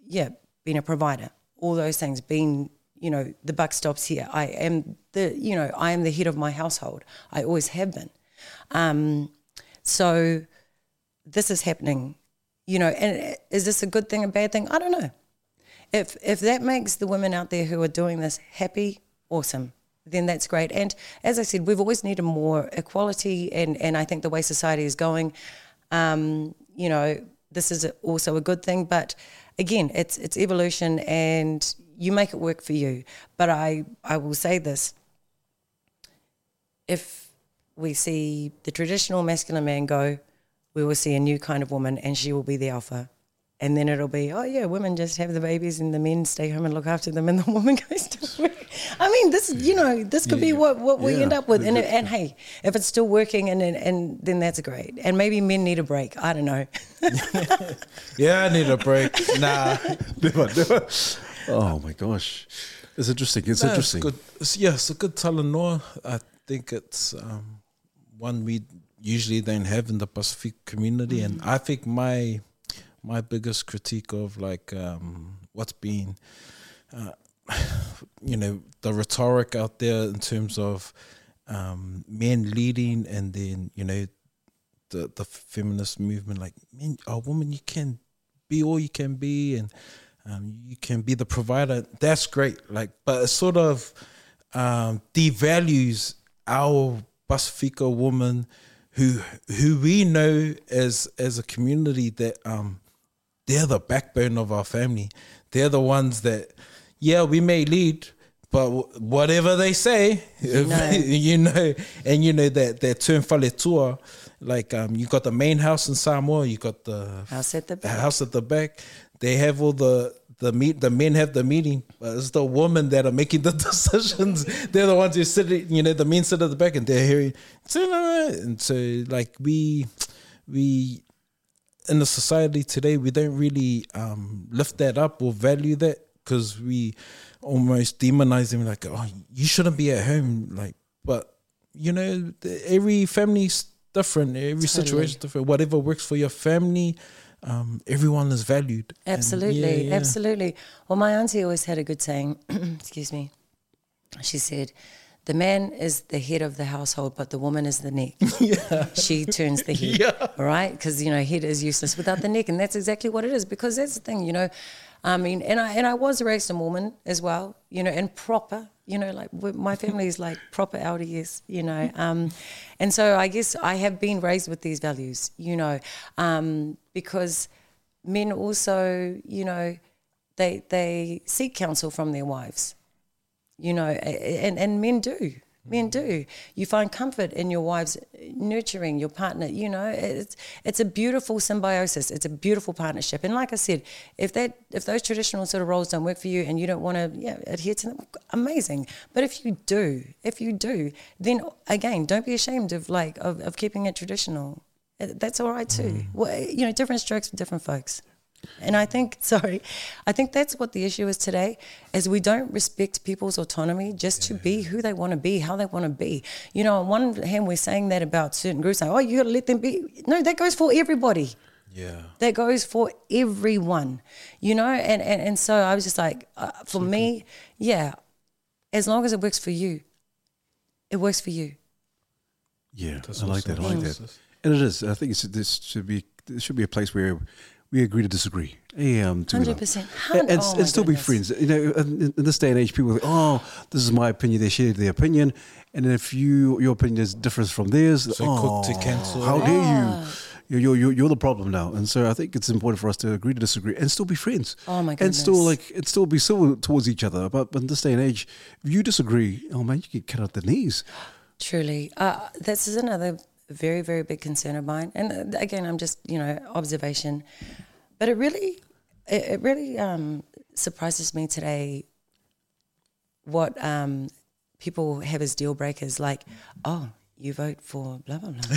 [SPEAKER 2] yeah, being a provider, all those things, being you know the buck stops here. I am the you know I am the head of my household. I always have been. Um, so this is happening, you know, and is this a good thing, a bad thing? I don't know. If if that makes the women out there who are doing this happy, awesome, then that's great. And as I said, we've always needed more equality, and and I think the way society is going, um, you know, this is also a good thing. But again, it's it's evolution, and you make it work for you. But I I will say this: if we see the traditional masculine man go, we will see a new kind of woman and she will be the alpha. And then it'll be, oh yeah, women just have the babies and the men stay home and look after them and the [LAUGHS] woman goes to work. I mean, this, you know, this could
[SPEAKER 3] Yeah,
[SPEAKER 2] be what, what we end up with. And, and hey, if it's still working and, and, and then that's great. And maybe men need a break. I don't know. [LAUGHS]
[SPEAKER 4] Yeah, I need a break. Nah, [LAUGHS]
[SPEAKER 3] never, never. Oh my gosh, it's interesting. It's
[SPEAKER 4] No,
[SPEAKER 3] interesting.
[SPEAKER 4] It's good. It's, yeah, it's a good talanoa. I think it's um, one we usually don't have in the Pacific community, and I think my my biggest critique of like um, what's been, uh, [SIGHS] you know, the rhetoric out there in terms of um, men leading, and then you know, the the feminist movement, like men, a woman, you can be all you can be, and um, you can be the provider. That's great. Like, but it sort of um, devalues our Pacifica woman, who who we know as as a community that um, they're the backbone of our family. They're the ones that, yeah, we may lead, but wh- whatever they say, you
[SPEAKER 2] know. [LAUGHS]
[SPEAKER 4] you know and you know that that term faletua, like um, you got the main house in Samoa, you got the
[SPEAKER 2] House at the back.
[SPEAKER 4] house at the back. They have all the the meet. The men have the meeting, but it's the women that are making the [LAUGHS] decisions. They're the ones who sit. You know, the men sit at the back and they're hearing. And so, like we, we in the society today, we don't really um, lift that up or value that because we almost demonize them. Like, oh, you shouldn't be at home. Like, but you know, every family's different. Every
[SPEAKER 2] Totally.
[SPEAKER 4] situation different. Whatever works for your family, um, everyone is valued. And
[SPEAKER 2] Absolutely,
[SPEAKER 4] yeah, yeah.
[SPEAKER 2] absolutely. Well, my auntie always had a good saying. [CLEARS THROAT] excuse me. She said, "The man is the head of the household, but the woman is the neck. [LAUGHS] She turns the head.
[SPEAKER 4] Yeah.
[SPEAKER 2] Right, because you know head is useless without the neck, and that's exactly what it is. Because that's the thing, you know. I mean, and I and I was raised a Mormon as well, you know, and proper. You know, like my [LAUGHS] family is like proper LDS, you know, um, and so I guess I have been raised with these values, you know, um, because men also, you know, they they seek counsel from their wives, you know, and and men do. Men do. You find comfort in your wife's nurturing your partner. You know, it's it's a beautiful symbiosis. It's a beautiful partnership. And like I said, if that if those traditional sort of roles don't work for you and you don't want to yeah, adhere to them, amazing. But if you do, if you do, then again, don't be ashamed of like of, of keeping it traditional. That's all right too. Mm. Well, you know, different strokes for different folks. And I think, [LAUGHS] sorry, I think that's what the issue is today, is we don't respect people's autonomy just to be who they want to be, how they want to be. You know, on one hand, we're saying that about certain groups, like, oh, you got to let them be. No, that goes for everybody.
[SPEAKER 4] Yeah.
[SPEAKER 2] That goes for everyone, you know? And, and, and so I was just like, uh, for me, yeah, as long as it works for you, it works for you.
[SPEAKER 3] Yeah,
[SPEAKER 4] That's
[SPEAKER 3] I like that. I like that. And it is. I think it's, this should be there should be a place where we agree to disagree. Yeah, um, to
[SPEAKER 2] Hundred percent.
[SPEAKER 3] and, and,
[SPEAKER 2] Oh
[SPEAKER 3] and still be friends. You know, in, in this day and age, people are like, oh, this is my opinion. They share their opinion, and then if you your opinion is different from theirs,
[SPEAKER 4] So
[SPEAKER 3] oh,
[SPEAKER 4] quick to cancel.
[SPEAKER 3] How dare you? You're, you're, you're, you're the problem now, and so I think it's important for us to agree to disagree and still be friends.
[SPEAKER 2] Oh my goodness!
[SPEAKER 3] And still like and still be civil towards each other. But, but in this day and age, if you disagree, oh man, you get cut out the knees.
[SPEAKER 2] Truly, uh, this is another very, very big concern of mine. And uh, again, I'm just you know observation, but it really, it, it really um, surprises me today. What um, people have as deal breakers, like, oh, you vote for blah blah blah. [LAUGHS]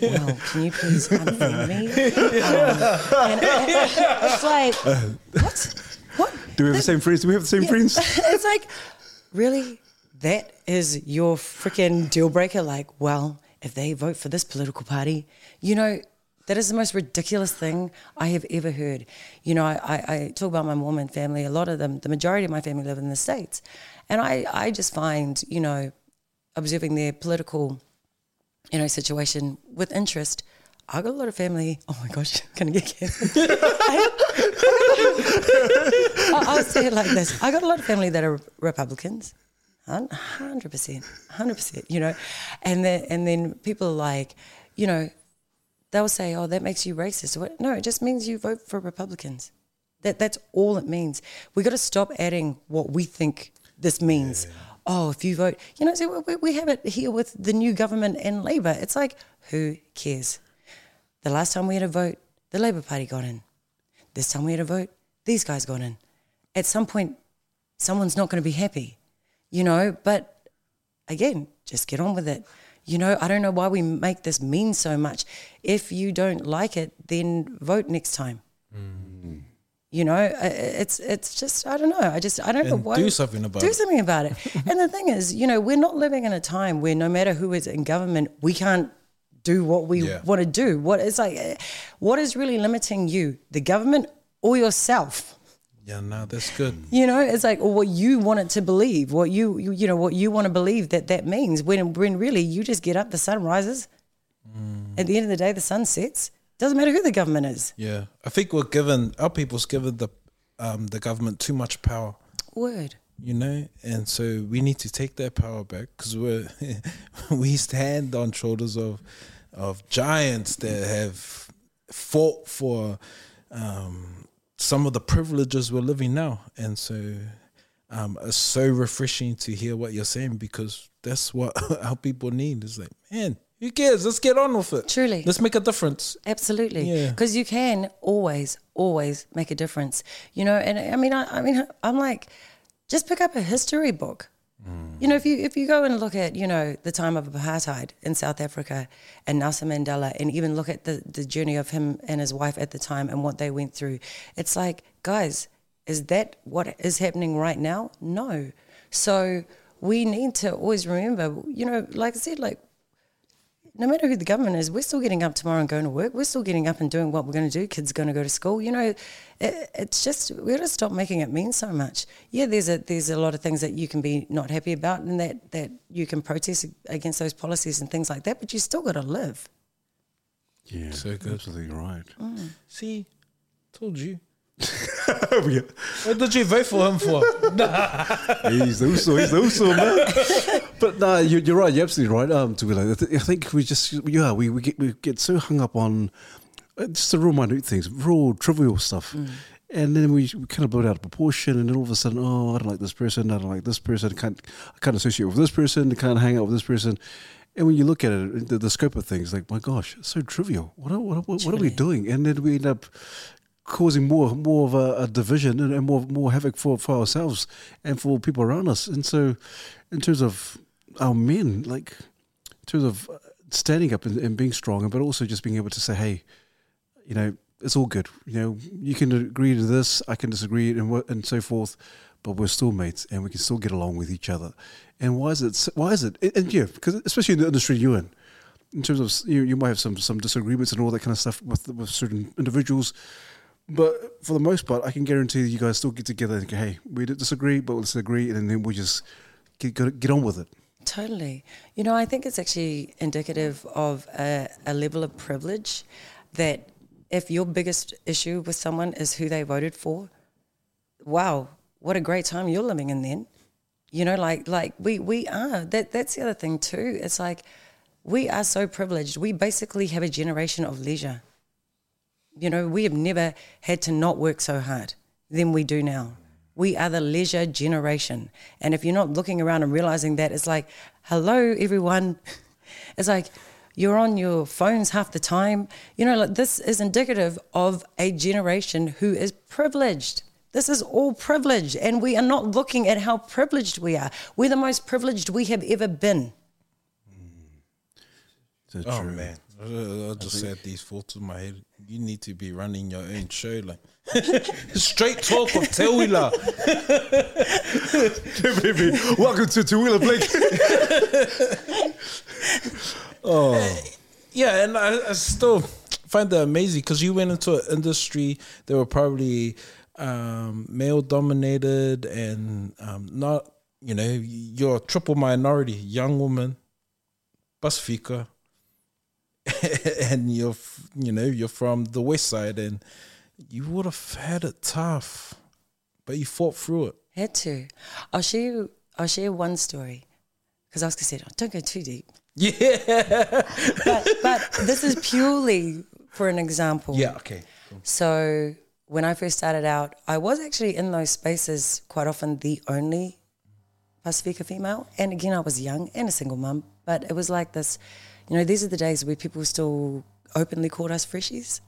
[SPEAKER 2] well, can you please unfriend me? Um, and, and it's like, what? What?
[SPEAKER 3] Do we have the same friends? Do we have the same friends? [LAUGHS]
[SPEAKER 2] it's like, really? That is your freaking deal breaker? Like, well, if they vote for this political party, you know, that is the most ridiculous thing I have ever heard. You know, I, I, talk about my Mormon family. A lot of them, the majority of my family live in the States. And I, I just find, you know, observing their political, you know, situation with interest. I got a lot of family. Oh my gosh, [LAUGHS] gonna get canceled. [LAUGHS] I'll say it like this: I got a lot of family that are Republicans, hundred percent, hundred percent. You know, and then and then people are like, you know, they'll say, "Oh, that makes you racist." What? No, it just means you vote for Republicans. That that's all it means. We got to stop adding what we think this means. Oh, if you vote, you know, so we, we have it here with the new government and Labor. It's like, who cares? The last time we had a vote, the Labor Party got in. This time we had a vote, these guys got in. At some point, someone's not going to be happy, you know, but again, just get on with it. You know, I don't know why we make this mean so much. If you don't like it, then vote next time. You know, uh, it's it's just I don't know. I just I don't know
[SPEAKER 4] And
[SPEAKER 2] why.
[SPEAKER 4] do something about it.
[SPEAKER 2] do
[SPEAKER 4] it.
[SPEAKER 2] something about it. [LAUGHS] and the thing is, you know, we're not living in a time where no matter who is in government, we can't do what we
[SPEAKER 4] Yeah.
[SPEAKER 2] want to do. What it's like, uh, what is really limiting you, the government or yourself?
[SPEAKER 4] Yeah, no, that's good.
[SPEAKER 2] You know, it's like what you want it to believe, what you you, you know what you want to believe that that means. When when really you just get up, the sun rises. At the end of the day, the sun sets. Doesn't matter who the government is.
[SPEAKER 4] Yeah, I think we're given our people's given the um, the government too much power.
[SPEAKER 2] Word.
[SPEAKER 4] you know, and so we need to take that power back because we're [LAUGHS] we stand on shoulders of of giants that have fought for um, some of the privileges we're living now, and so um, it's so refreshing to hear what you're saying because that's what [LAUGHS] our people need. Is like, man, who cares? Let's get on with it.
[SPEAKER 2] Truly.
[SPEAKER 4] let's make a difference.
[SPEAKER 2] Absolutely.
[SPEAKER 4] Yeah.
[SPEAKER 2] Because you can always, always make a difference. You know, and I mean, I, I mean, I'm like, just pick up a history book. Mm. You know, if you if you go and look at you know the time of apartheid in South Africa and Nelson Mandela, and even look at the the journey of him and his wife at the time and what they went through, it's like, guys, is that what is happening right now? No. So we need to always remember, you know, like I said, like no matter who the government is, we're still getting up tomorrow and going to work. We're still getting up and doing what we're going to do. Kids going to go to school. You know, it, it's just we got to stop making it mean so much. Yeah, there's a there's a lot of things that you can be not happy about, and that that you can protest against those policies and things like that. But you still got to live.
[SPEAKER 3] Yeah,
[SPEAKER 4] So good.
[SPEAKER 3] Absolutely right. Mm.
[SPEAKER 4] See, told you.
[SPEAKER 3] Yeah.
[SPEAKER 4] What did you vote for him for?
[SPEAKER 3] he's the uso, he's the uso, man. But no, you're, you're right. You're absolutely right. Um, to be like, I think we just, yeah, we, we get we get so hung up on uh, just the real minute things, real trivial stuff. And then we, we kind of blow it out of proportion, and then all of a sudden, oh, I don't like this person, I don't like this person, I can't, I can't associate with this person, I can't hang out with this person. And when you look at it, the, the scope of things, like, my gosh, it's so trivial. What are, what, are- what, are we doing? And then we end up causing more more of a, a division and, more more havoc for, for ourselves and for people around us. And so, in terms of our men, like in terms of standing up and, and being strong, but also just being able to say, hey, you know, it's all good. You know, you can agree to this, I can disagree, and and so forth. But we're still mates, and we can still get along with each other. And why is it? Why is it? And, and yeah, because especially in the industry you're in, in terms of you, you might have some some disagreements and all that kind of stuff with with certain individuals. But for the most part, I can guarantee you guys still get together and go, hey, we disagree, but let's agree, and then we just get get, get on with it.
[SPEAKER 2] Totally. You know, I think it's actually indicative of a, a level of privilege that if your biggest issue with someone is who they voted for, wow, what a great time you're living in then. You know, like like we we are. That that's the other thing too. It's like we are so privileged. We basically have a generation of leisure. You know, we have never had to not work so hard than we do now. We are the leisure generation. And if you're not looking around and realizing that, it's like, hello, everyone. [LAUGHS] It's like, you're on your phones half the time. You know, like this is indicative of a generation who is privileged. This is all privilege, and we are not looking at how privileged we are. We're the most privileged we have ever been.
[SPEAKER 3] So
[SPEAKER 4] Oh
[SPEAKER 3] true.
[SPEAKER 4] man, I, I just had these thoughts in my head. You need to be running your own show, like [LAUGHS] straight talk of Teuila. [LAUGHS]
[SPEAKER 3] Welcome to Teuila Blake. [LAUGHS]
[SPEAKER 4] oh, Yeah, and I, I still find that amazing because you went into an industry that were probably um, male dominated and um, not, you know, you're a triple minority, young woman, Pasifika, [LAUGHS] and you're, you know, you're from the west side and you would have had it tough, but you fought through it.
[SPEAKER 2] Had to. I'll share you. I'll share one story because I was gonna say, oh, don't go too deep.
[SPEAKER 4] Yeah. [LAUGHS]
[SPEAKER 2] But, but this is purely for an example.
[SPEAKER 4] Yeah, okay.
[SPEAKER 2] So when I first started out, I was actually in those spaces quite often the only Pacifica female. And again, I was young and a single mum, but it was like this, you know, these are the days where people still openly called us freshies.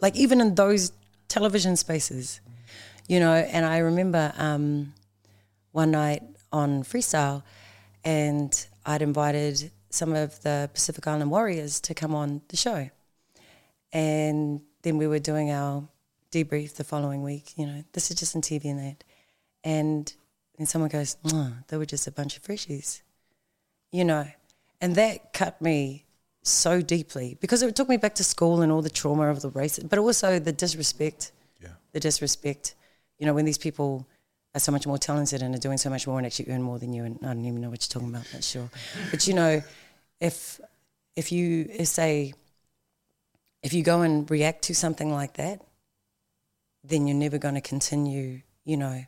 [SPEAKER 2] Like even in those television spaces, you know, and I remember um, one night on Freestyle and I'd invited some of the Pacific Island Warriors to come on the show and then we were doing our debrief the following week. You know, this is just on TV and that, and then someone goes, "They were just a bunch of freshies," you know, and that cut me so deeply because it took me back to school and all the trauma of the race, but also the disrespect,
[SPEAKER 4] Yeah.
[SPEAKER 2] the disrespect. You know, when these people are so much more talented and are doing so much more and actually earn more than you, and I don't even know what you're talking about, but sure. But you know, if if you say if you go and react to something like that, then you're never going to continue, you know,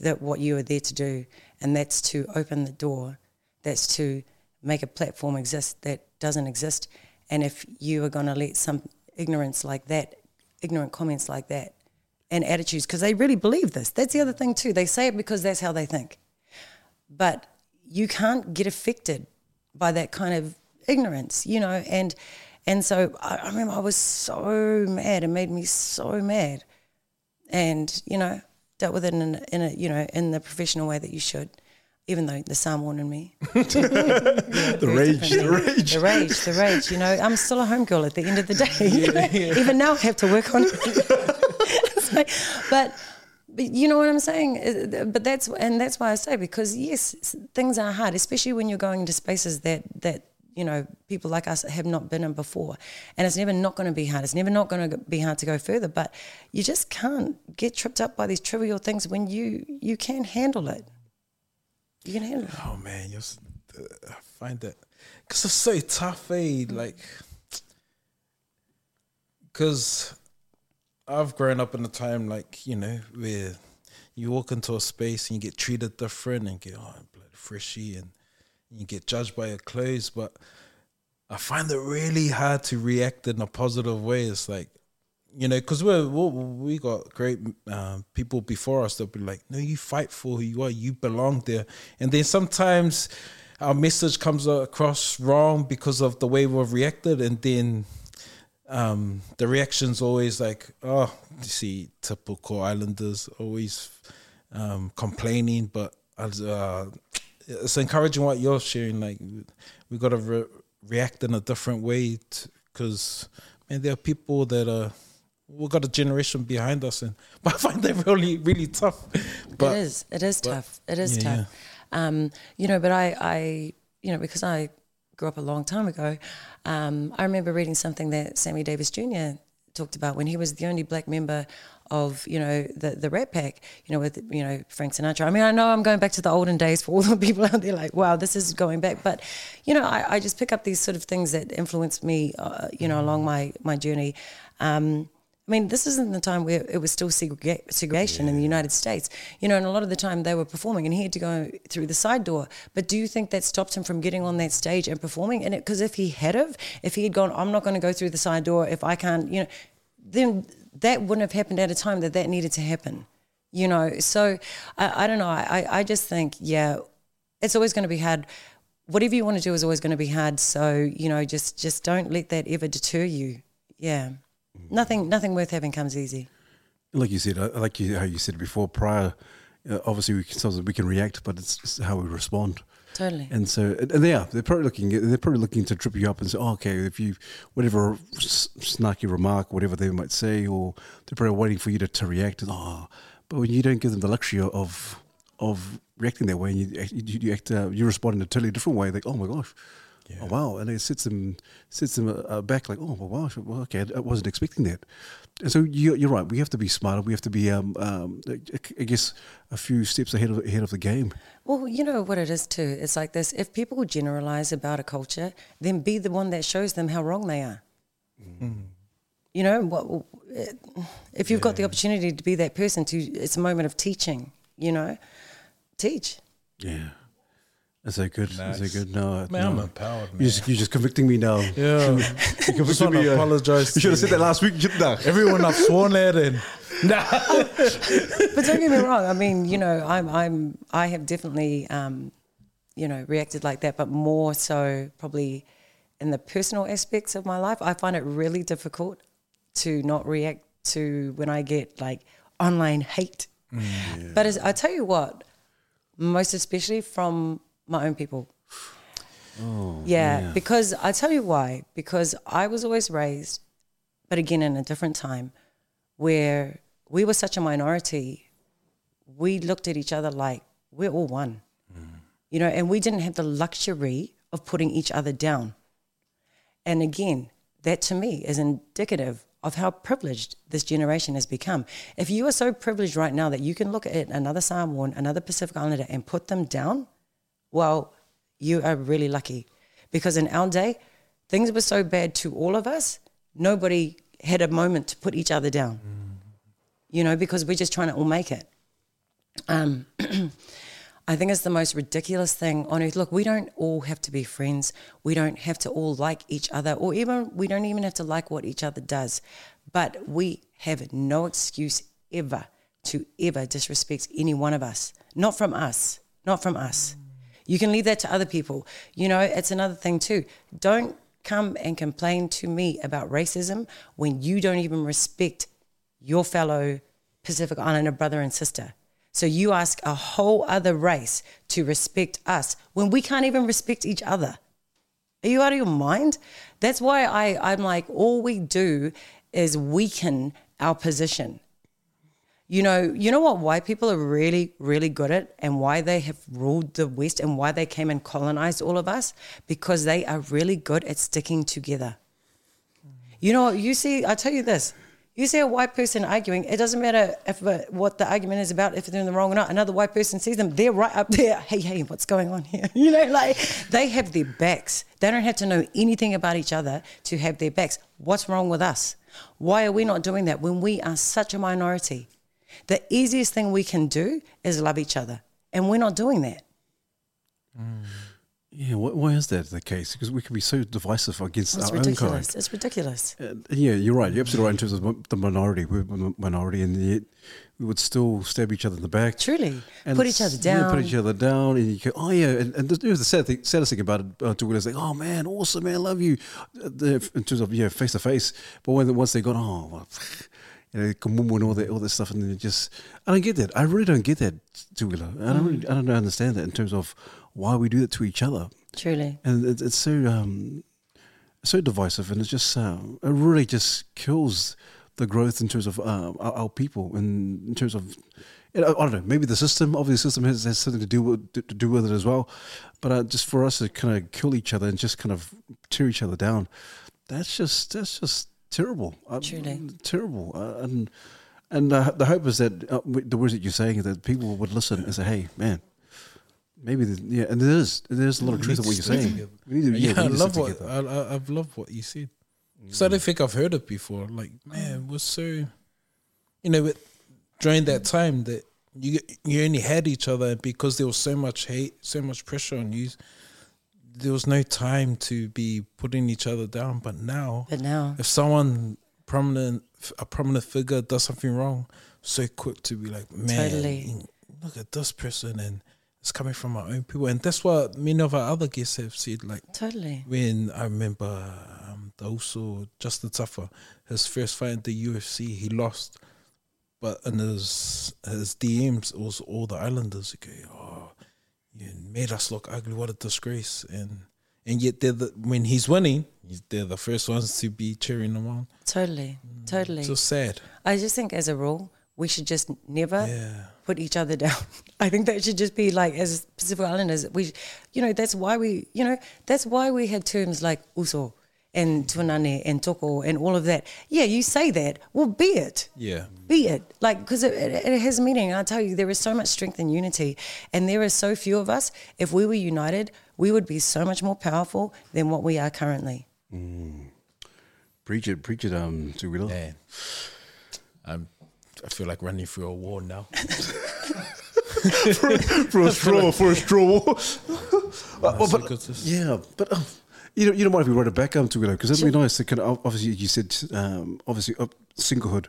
[SPEAKER 2] that what you are there to do, and that's to open the door, that's to make a platform exist that doesn't exist, and if you are going to let some ignorance like that, ignorant comments like that, and attitudes, because they really believe this. That's the other thing too. They say it because that's how they think, but you can't get affected by that kind of ignorance, you know, and and so I, I remember I was so mad. It made me so mad, and you know, dealt with it in in a you know in the professional way that you should, even though [LAUGHS] the psalm wanted me.
[SPEAKER 3] the rage, the rage.
[SPEAKER 2] The rage, the rage. You know, I'm still a homegirl at the end of the day. [LAUGHS] you [LAUGHS] know? Even now, I have to work on it. But, but you know what I'm saying. Uh, But that's and that's why I say because yes, things are hard, especially when you're going into spaces that that you know people like us have not been in before, and it's never not going to be hard. It's never not going to be hard to go further. But you just can't get tripped up by these trivial things when you you can handle it. You can handle it.
[SPEAKER 4] Oh man, you're, uh, I find that because it's so tough, eh? Like, because I've grown up in a time like you know where you walk into a space and you get treated different and get oh bloody freshy and you get judged by your clothes, but I find it really hard to react in a positive way. It's like you know, because we're, we we got great um, people before us that be like, no, you fight for who you are, you belong there. And then sometimes our message comes across wrong because of the way we've reacted, and then um, the reaction's always like, oh, you see, typical Islanders always um, complaining, but uh, it's encouraging what you're sharing. Like, we got to re- react in a different way because, man, there are people that are we've got a generation behind us, and but [LAUGHS] I find that really, really tough. But
[SPEAKER 2] it is. It is
[SPEAKER 4] but-
[SPEAKER 2] tough. It is
[SPEAKER 4] yeah,
[SPEAKER 2] tough. Um, you know, but I, I, you know, because I grew up a long time ago, um, I remember reading something that Sammy Davis Jr. talked about when he was the only black member of you know the the Rat Pack, you know with you know Frank Sinatra. I mean, I know I'm going back to the olden days for all the [LAUGHS] people out there, like wow, this is going back. But you know, I, I just pick up these sort of things that influence me, uh, you know, along my my journey. Um, I mean, this isn't the time where it was still segrega- segregation in the United States, you know, and a lot of the time they were performing and he had to go through the side door. But do you think that stopped him from getting on that stage and performing? And because if he had have, if he had gone, I'm not going to go through the side door if I can't, you know, then that wouldn't have happened at a time that that needed to happen, you know. So I, I don't know. I, I just think, yeah, it's always going to be hard. Whatever you want to do is always going to be hard. So you know, just just don't let that ever deter you. Yeah. Nothing, nothing worth having comes easy.
[SPEAKER 3] Like you said, I like you, how you said before. Prior, uh, obviously, we can, sometimes we can react, but it's how we respond.
[SPEAKER 2] Totally.
[SPEAKER 3] And so, and they are. They're probably looking. They're probably looking to trip you up and say, oh, "Okay, if you whatever s- snarky remark, whatever they might say, or they're probably waiting for you to, to react." And oh, but when you don't give them the luxury of of reacting that way, and you you, you act, uh, you respond in a totally different way. Like, oh my gosh, oh wow, and it sits them sits them uh, back like, oh well, gosh, well, okay, I wasn't expecting that. And so you, you're right. We have to be smarter. We have to be, um, um, I I guess, a few steps ahead of ahead of the game.
[SPEAKER 2] Well, you know what it is too. It's like this: if people generalize about a culture, then be the one that shows them how wrong they are. You know, what if you've got the opportunity to be that person? To it's a moment of teaching. You know, teach.
[SPEAKER 3] Yeah. That's so good. That's so good. No,
[SPEAKER 4] Man, I'm empowered, man.
[SPEAKER 3] You're just, you're just convicting me now.
[SPEAKER 4] yeah. [LAUGHS]
[SPEAKER 3] You're
[SPEAKER 4] Just want to
[SPEAKER 3] uh,
[SPEAKER 4] apologize.
[SPEAKER 3] You should have said that last week. You shouldn't have.
[SPEAKER 4] Everyone I've sworn at [LAUGHS] and
[SPEAKER 2] But don't get me wrong. I mean, you know, I'm I'm I have definitely um, you know reacted like that, but more so probably in the personal aspects of my life. I find it really difficult to not react to when I get like online hate. But as, I tell you what, most especially from my own people. Oh, yeah, because I tell you why. Because I was always raised, but again in a different time, where we were such a minority, we looked at each other like we're all one, mm. you know, and we didn't have the luxury of putting each other down. And again, that to me is indicative of how privileged this generation has become. If you are so privileged right now that you can look at another Samoan, another Pacific Islander, and put them down, well, you are really lucky. Because in our day, things were so bad to all of us, nobody had a moment to put each other down. You know, because we're just trying to all make it. Um, [CLEARS THROAT] I think it's the most ridiculous thing on earth. Look, we don't all have to be friends. We don't have to all like each other, or even we don't even have to like what each other does. But we have no excuse ever to ever disrespect any one of us. Not from us. Not from us. You can leave that to other people. You know, it's another thing too. Don't come and complain to me about racism when you don't even respect your fellow Pacific Islander brother and sister. So you ask a whole other race to respect us when we can't even respect each other. Are you out of your mind? That's why I, I'm like, all we do is weaken our position. You know, you know what white people are really, really good at and why they have ruled the West and why they came and colonized all of us? Because they are really good at sticking together. You know, you see, I tell you this. You see a white person arguing, it doesn't matter if uh, what the argument is about, if they're in the wrong or not. Another white person sees them, they're right up there. Hey, hey, what's going on here? [LAUGHS] You know, like they have their backs. They don't have to know anything about each other to have their backs. What's wrong with us? Why are we not doing that when we are such a minority? The easiest thing we can do is love each other, and we're not doing that.
[SPEAKER 3] Yeah, why, why is that the case? Because we can be so divisive against
[SPEAKER 2] It's
[SPEAKER 3] our own kind.
[SPEAKER 2] It's ridiculous.
[SPEAKER 3] Uh, yeah, you're right. You're absolutely right in terms of the minority. We're a minority, and yet we would still stab each other in the back.
[SPEAKER 2] Truly,
[SPEAKER 3] And
[SPEAKER 2] put each other down.
[SPEAKER 3] Yeah, put each other down, and you go, oh yeah, and, and the, the sad thing, saddest thing about it uh, to is like, oh man, awesome, man, love you, uh, the, in terms of yeah, face to face. But when once they got, oh, well, you know, and all that, all that stuff, and then just, I don't get that. I really don't get that, Teuila. I don't, really, I don't understand that in terms of why we do that to each other,
[SPEAKER 2] Truly.
[SPEAKER 3] and it, it's so um, so divisive, and it's just uh, it really just kills the growth in terms of uh, our, our people, and in terms of you know, I don't know, maybe the system, obviously, the system has, has something to do with to, to do with it as well, but uh, just for us to kind of kill each other and just kind of tear each other down, that's just that's just terrible, Uh,
[SPEAKER 2] Truly.
[SPEAKER 3] terrible, uh, and And uh, the hope is that uh, the words that you're saying that people would listen and say, "Hey, man, maybe yeah." And there is there is a lot of truth in what you're saying.
[SPEAKER 4] together.
[SPEAKER 3] We need to,
[SPEAKER 4] Yeah,
[SPEAKER 3] yeah, we
[SPEAKER 4] I
[SPEAKER 3] need to
[SPEAKER 4] love
[SPEAKER 3] stick
[SPEAKER 4] what
[SPEAKER 3] together.
[SPEAKER 4] I, I, I've loved what you said. So I don't think I've heard it before. Like, man, we're so, you know, but during that time that you you only had each other because there was so much hate, so much pressure on you. There was no time to be putting each other down. But now,
[SPEAKER 2] But now,
[SPEAKER 4] if someone prominent, a prominent figure does something wrong, so quick to be like, man,
[SPEAKER 2] Totally.
[SPEAKER 4] look at this person, and it's coming from our own people, and that's what many of our other guests have said. Like
[SPEAKER 2] totally.
[SPEAKER 4] when I remember um, the also Justin Tafa, his first fight in the UFC, he lost, but in his his DMs, it was all the Islanders who go, "Oh, you made us look ugly. What a disgrace!" And and yet they're the, when he's winning, he's, they're the first ones to be cheering him on.
[SPEAKER 2] Totally. Totally.
[SPEAKER 4] So sad.
[SPEAKER 2] I just think as a rule, we should just never
[SPEAKER 4] Yeah.
[SPEAKER 2] put each other [LAUGHS] down. I think that should just be like as Pacific Islanders, we, you know, that's why we, you know, that's why we had terms like uso and tuanane and toko and all of that. Yeah, you say that. Well, be it.
[SPEAKER 4] Yeah.
[SPEAKER 2] Be it. Like, because it, it, it has meaning. And I tell you, there is so much strength in unity. And there are so few of us. If we were united, we would be so much more powerful than what we are currently.
[SPEAKER 3] Preach it, preach it, um, Teuila.
[SPEAKER 4] Man, I'm. I feel like running through a wall now. [LAUGHS] [LAUGHS]
[SPEAKER 3] for a straw, for a straw. Uh, [LAUGHS] well, but, yeah, but um, you know, you don't mind if we write it back um, Teuila because that'd be nice. To kind of obviously, you said um, obviously uh, singlehood.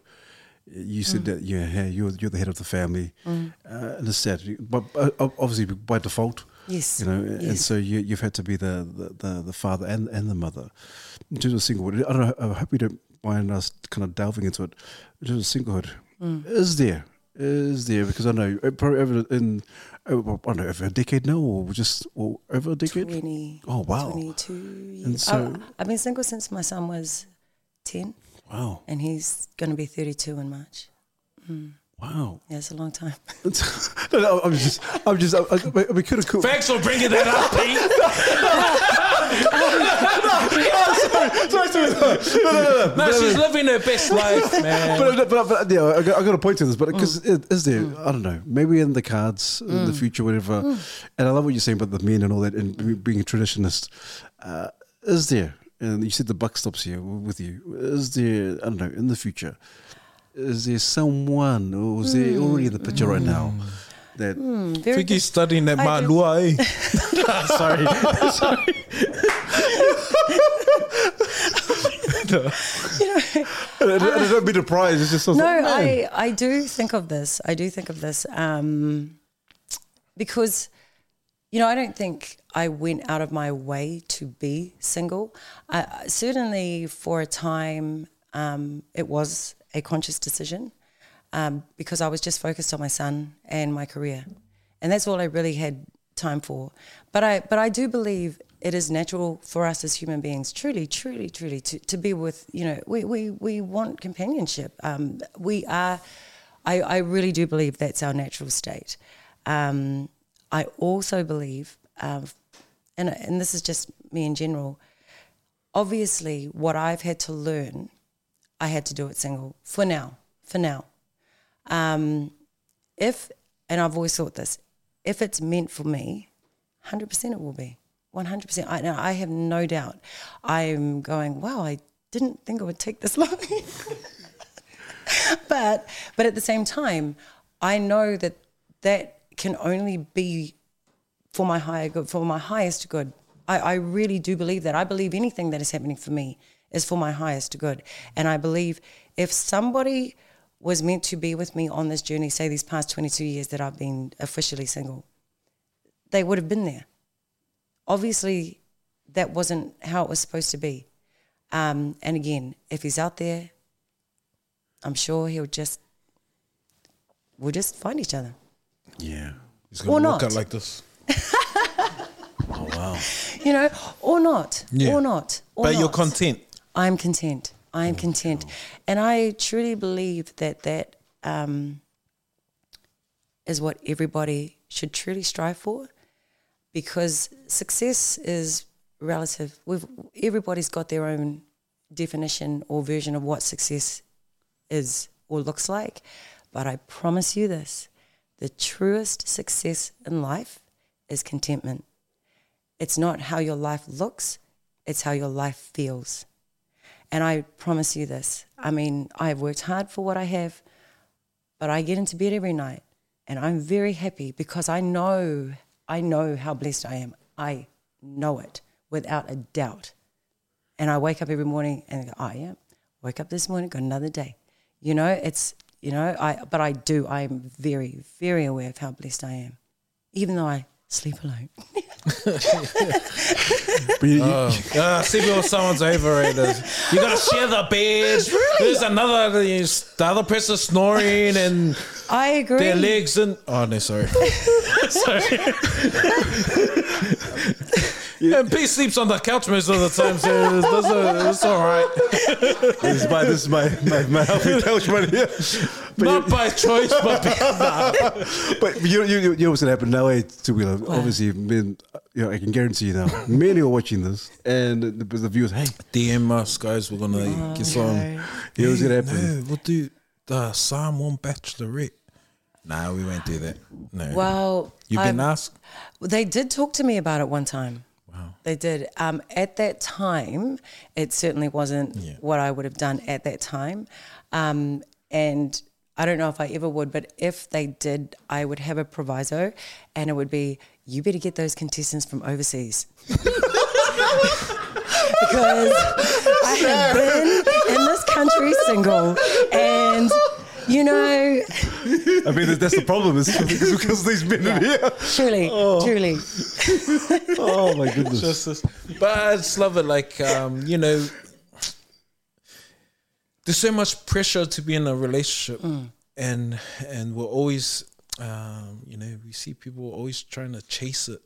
[SPEAKER 3] You said that yeah, hey, you're you're the head of the family, uh, and it's sad, but uh, obviously by default.
[SPEAKER 2] Yes.
[SPEAKER 3] You know, and so you, you've had to be the, the, the, the father and, and the mother. In terms of singlehood, I don't know, I hope you don't mind us kind of delving into it. In terms of singlehood, is there? Is there? Because I know uh, in, over, I don't know, over a decade now or just or over a decade?
[SPEAKER 2] 20,
[SPEAKER 3] Oh, wow.
[SPEAKER 2] 22 years.
[SPEAKER 3] And so-
[SPEAKER 2] I, I've been single since my son was 10,
[SPEAKER 3] Wow.
[SPEAKER 2] and he's going to be 32 in March. Mm.
[SPEAKER 3] Wow.
[SPEAKER 2] Yeah, it's a long time. [LAUGHS]
[SPEAKER 3] no, no, I'm just, I'm just, I, I, I, we could have cool.
[SPEAKER 4] Thanks for bringing that up, Pete. [LAUGHS]
[SPEAKER 3] sorry, sorry, sorry. No, no, no, no.
[SPEAKER 4] No, she's living her best life, man.
[SPEAKER 3] But, but, but yeah, I got, I got a point to this, but mm. because is there? I don't know. Maybe in the cards in the mm. future, whatever. Mm. And I love what you're saying about the men and all that, and being a traditionalist. Uh, is there? And you said the buck stops here with you. Is there? I don't know. In the future, is there someone, or is there already in the picture right now that?
[SPEAKER 2] Very
[SPEAKER 4] think he's studying at
[SPEAKER 2] I do-
[SPEAKER 4] Malua, eh?
[SPEAKER 3] sorry, sorry. [LAUGHS] I [LAUGHS] don't mean to prize. It's just sort
[SPEAKER 2] No,
[SPEAKER 3] like, man.
[SPEAKER 2] I, I do think of this. I do think of this um, because, you know, I don't think I went out of my way to be single. I, I- certainly, for a time, um, it was a conscious decision um, because I was just focused on my son and my career, and that's all I really had time for. But I, but I do believe it is natural for us as human beings, truly, truly, truly, to, to be with. You know, we we, we want companionship. Um, we are. I, I really do believe that's our natural state. Um, I also believe, um, and and this is just me in general. Obviously, what I've had to learn, I had to do it single for now. For now, um, if and I've always thought this, if it's meant for me, hundred percent it will be. One hundred percent. I I have no doubt. I'm going. Wow, I didn't think it would take this [LAUGHS] long. but but at the same time, I know that that can only be for my higher good, for my highest good. I, I really do believe that. I believe anything that is happening for me is for my highest good. And I believe if somebody was meant to be with me on this journey, say these past 22 years that I've been officially single, they would have been there. Obviously, that wasn't how it was supposed to be. Um, and again, if he's out there, I'm sure he'll just, we'll just find each other.
[SPEAKER 3] yeah.
[SPEAKER 4] He's
[SPEAKER 2] Or
[SPEAKER 4] gonna walk
[SPEAKER 2] not.
[SPEAKER 4] out like this. [LAUGHS]
[SPEAKER 3] Oh wow.
[SPEAKER 2] you know, or not,
[SPEAKER 4] Yeah.
[SPEAKER 2] or not. Or
[SPEAKER 4] But you're content.
[SPEAKER 2] I'm content. I am content, and I truly believe that that um, is what everybody should truly strive for, because success is relative. We've everybody's got their own definition or version of what success is or looks like. But I promise you this the truest success in life is contentment. It's not how your life looks, it's how your life feels. And I promise you this I mean, I've worked hard for what I have, but I get into bed every night and I'm very happy because I know, I know how blessed I am. I know it without a doubt. And I wake up every morning and go, oh, yeah, wake up this morning, got another day. You know, it's, you know, I, but I do, I'm very, very aware of how blessed I am, even though I sleep alone. [LAUGHS] [LAUGHS]
[SPEAKER 3] But you, you-
[SPEAKER 4] Uh, sleeping with someone's overrated. You gotta share the bed. [LAUGHS] There's another, the other person snoring and
[SPEAKER 2] I agree.
[SPEAKER 4] their legs and. Oh, no, sorry. [LAUGHS] sorry. And Pete sleeps on the couch most of the time, so it's, that's a, it's all right.
[SPEAKER 3] this is my this is my my, my healthy couch right here. But
[SPEAKER 4] Not by choice, but [LAUGHS] because. [LAUGHS]
[SPEAKER 3] But you, you, you know what's gonna happen now, eh, Teuila? Obviously, men, you know, I can guarantee you now, many are watching this, and the, the viewers, hey,
[SPEAKER 4] DM us, guys. We're gonna get some.
[SPEAKER 2] Okay.
[SPEAKER 3] you know what's gonna happen?
[SPEAKER 4] No, we'll do the Psalm 1 Bachelorette. Nah, we won't do that. No.
[SPEAKER 2] Well,
[SPEAKER 4] You've been
[SPEAKER 2] I've-
[SPEAKER 4] asked?
[SPEAKER 2] They did talk to me about it one time.
[SPEAKER 4] Wow.
[SPEAKER 2] They did. Um, at that time, it certainly wasn't
[SPEAKER 4] Yeah.
[SPEAKER 2] what I would have done at that time. Um, and I don't know if I ever would, but if they did, I would have a proviso and it would be you better get those contestants from overseas. [LAUGHS] because I have been in this country single and. You know,
[SPEAKER 3] I mean, that's the problem. Is because, [LAUGHS] because these men in here.
[SPEAKER 2] truly, truly.
[SPEAKER 3] Oh my goodness!
[SPEAKER 4] Just this. But I just love it. Like, um, you know, there's so much pressure to be in a relationship, and and we're always, um, you know, we see people always trying to chase it,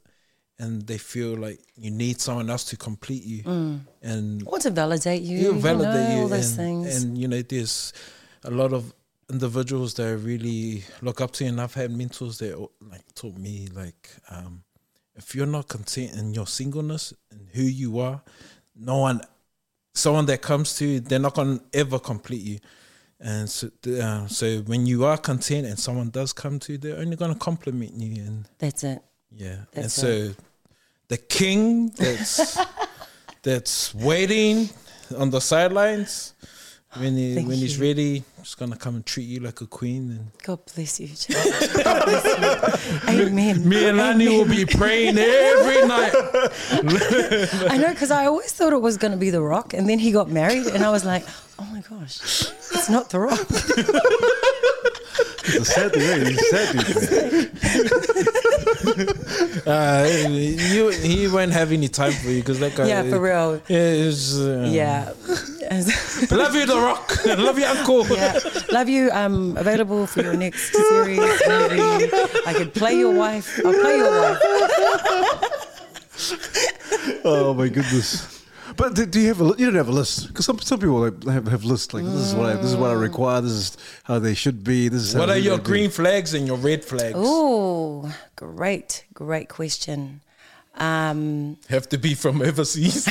[SPEAKER 4] and they feel like you need someone else to complete you, and
[SPEAKER 2] Or to validate you,
[SPEAKER 4] you validate
[SPEAKER 2] you, know,
[SPEAKER 4] you,
[SPEAKER 2] all those
[SPEAKER 4] and,
[SPEAKER 2] things.
[SPEAKER 4] and you know, there's a lot of individuals that I really look up to, and I've had mentors that like taught me like, um, if you're not content in your singleness and who you are, no one, someone that comes to you, they're not gonna ever complete you. And so, uh, so when you are content and someone does come to you, they're only gonna compliment you and
[SPEAKER 2] That's it.
[SPEAKER 4] yeah, and
[SPEAKER 2] That's
[SPEAKER 4] so the king that's [LAUGHS] that's waiting on the sidelines when he
[SPEAKER 2] Thank
[SPEAKER 4] when he's
[SPEAKER 2] you.
[SPEAKER 4] ready, he's gonna come and treat you like a queen. And
[SPEAKER 2] God bless you. Church. God bless you. Amen.
[SPEAKER 4] me and Lani will be praying every night.
[SPEAKER 2] I know because I always thought it was going to be The Rock, and then he got married, and I was like, oh my gosh, it's not The Rock.
[SPEAKER 3] It's a sad thing. It's a sad thing. [LAUGHS]
[SPEAKER 4] Uh, you he won't have any time for you because that guy.
[SPEAKER 2] yeah, for real.
[SPEAKER 4] Yeah, uh,
[SPEAKER 2] Yeah. [LAUGHS]
[SPEAKER 4] Love you, The Rock. [LAUGHS] Love you, Uncle.
[SPEAKER 2] yeah. Love you. Um, available for your next series, movie. I could play your wife. I'll play your wife.
[SPEAKER 3] Oh my goodness! But do, do you have a you don't have a list because some some people like, have have lists like this is what I, this is what I require. This is how they should be. This is
[SPEAKER 4] What
[SPEAKER 3] how
[SPEAKER 4] are your
[SPEAKER 3] should be.
[SPEAKER 4] green flags and your red flags?
[SPEAKER 2] Oh, great, great question. Um,
[SPEAKER 4] Have to be from overseas.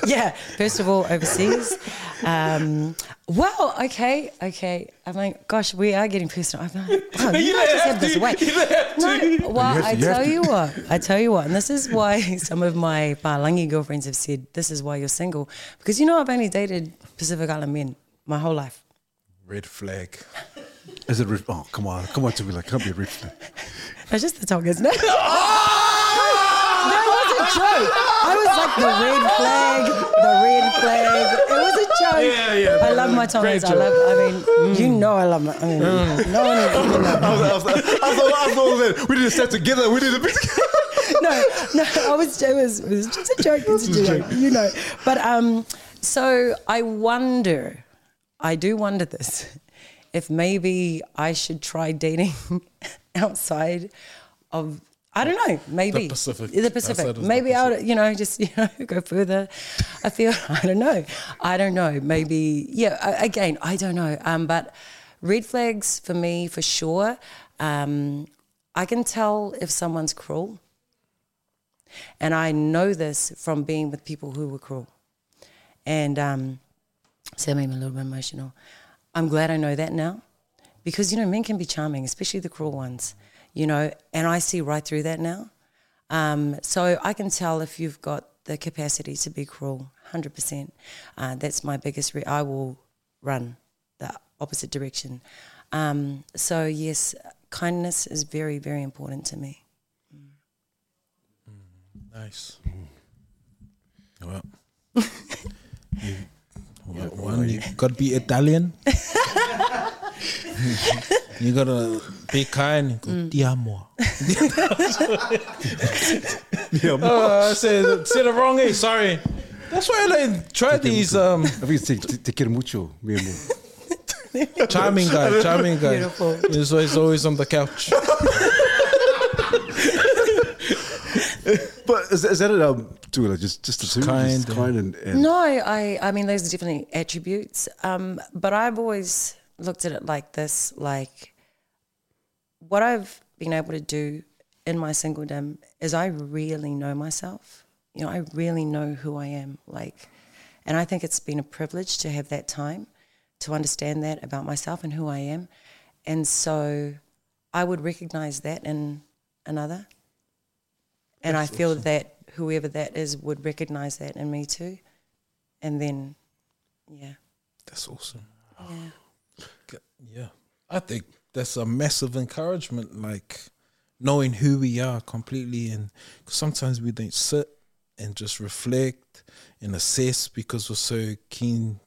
[SPEAKER 4] [LAUGHS]
[SPEAKER 2] yeah, first of all, overseas. Um, well, okay, okay. I mean, gosh, we are getting personal. I'm like, [LAUGHS] oh, you,
[SPEAKER 4] You
[SPEAKER 2] might just
[SPEAKER 4] have
[SPEAKER 2] have this
[SPEAKER 4] to.
[SPEAKER 2] way.
[SPEAKER 4] You
[SPEAKER 2] No, well,
[SPEAKER 3] have
[SPEAKER 2] I
[SPEAKER 3] you
[SPEAKER 2] tell you what, I tell you what, and this is why [LAUGHS] some of my Palangi girlfriends have said, this is why you're single. Because, you know, I've only dated Pacific Island men my whole life.
[SPEAKER 4] red flag.
[SPEAKER 3] Is it? Red, oh come on, come on to be like, can't be a red flag.
[SPEAKER 2] It's just the tongue, isn't it? [LAUGHS] That was a joke. I was like the red flag, the red flag. It was a joke.
[SPEAKER 4] Yeah, yeah.
[SPEAKER 2] I love my tongues. I love. I mean, you know, I love my. I mean, no one. Know. [LAUGHS]
[SPEAKER 3] I was, I was, I was, I was, I was that we need to stay together. We to be together. [LAUGHS]
[SPEAKER 2] no, no, I was, it was, it was just a joke. It's a joke, you know. But um, so I wonder, I do wonder this, if maybe I should try dating [LAUGHS] outside of. I don't know. Maybe
[SPEAKER 4] The Pacific.
[SPEAKER 2] The Pacific.
[SPEAKER 4] Of the
[SPEAKER 2] Maybe I would, you know, just [LAUGHS] you know, go further. I feel. [LAUGHS] I don't know. I don't know. Maybe. Yeah. Again, I don't know. Um, but red flags for me, for sure. Um, I can tell if someone's cruel. And I know this from being with people who were cruel. And um, so that made me a little bit emotional. I'm glad I know that now because you know men can be charming, especially the cruel ones. You know, and I see right through that now. Um, so I can tell if you've got the capacity to be cruel, hundred percent. Uh, that's my biggest. Re- I will run the opposite direction. Um, so yes, kindness is very, very important to me.
[SPEAKER 4] Nice. Well, [LAUGHS] you, well, one, you gotta be Italian. [LAUGHS] you gotta be kind. Go, Ti amo. Oh, I said, said it wrong. Hey, sorry. That's why I like, try these um,
[SPEAKER 3] I think it's te, te, te quiero mucho, mi amor. [LAUGHS]
[SPEAKER 4] charming guy, charming guy.
[SPEAKER 2] Beautiful.
[SPEAKER 4] He's always, always on the couch. [LAUGHS]
[SPEAKER 3] But is, is that it? Um, Teuila, just just the two,
[SPEAKER 4] kind
[SPEAKER 3] just kind and, and
[SPEAKER 2] No, I, I mean, those are definitely attributes. Um, but I've always looked at it like this like, what I've been able to do in my singledom is I really know myself. You know, I really know who I am. Like, and I think it's been a privilege to have that time to understand that about myself and who I am. And so I would recognize that in another. And I feel that whoever that is would recognize that in me too. And then, yeah.
[SPEAKER 4] That's awesome.
[SPEAKER 2] Yeah.
[SPEAKER 4] Yeah. I think that's a massive encouragement, like knowing who we are completely. And 'cause sometimes we don't sit and just reflect and assess because we're so keen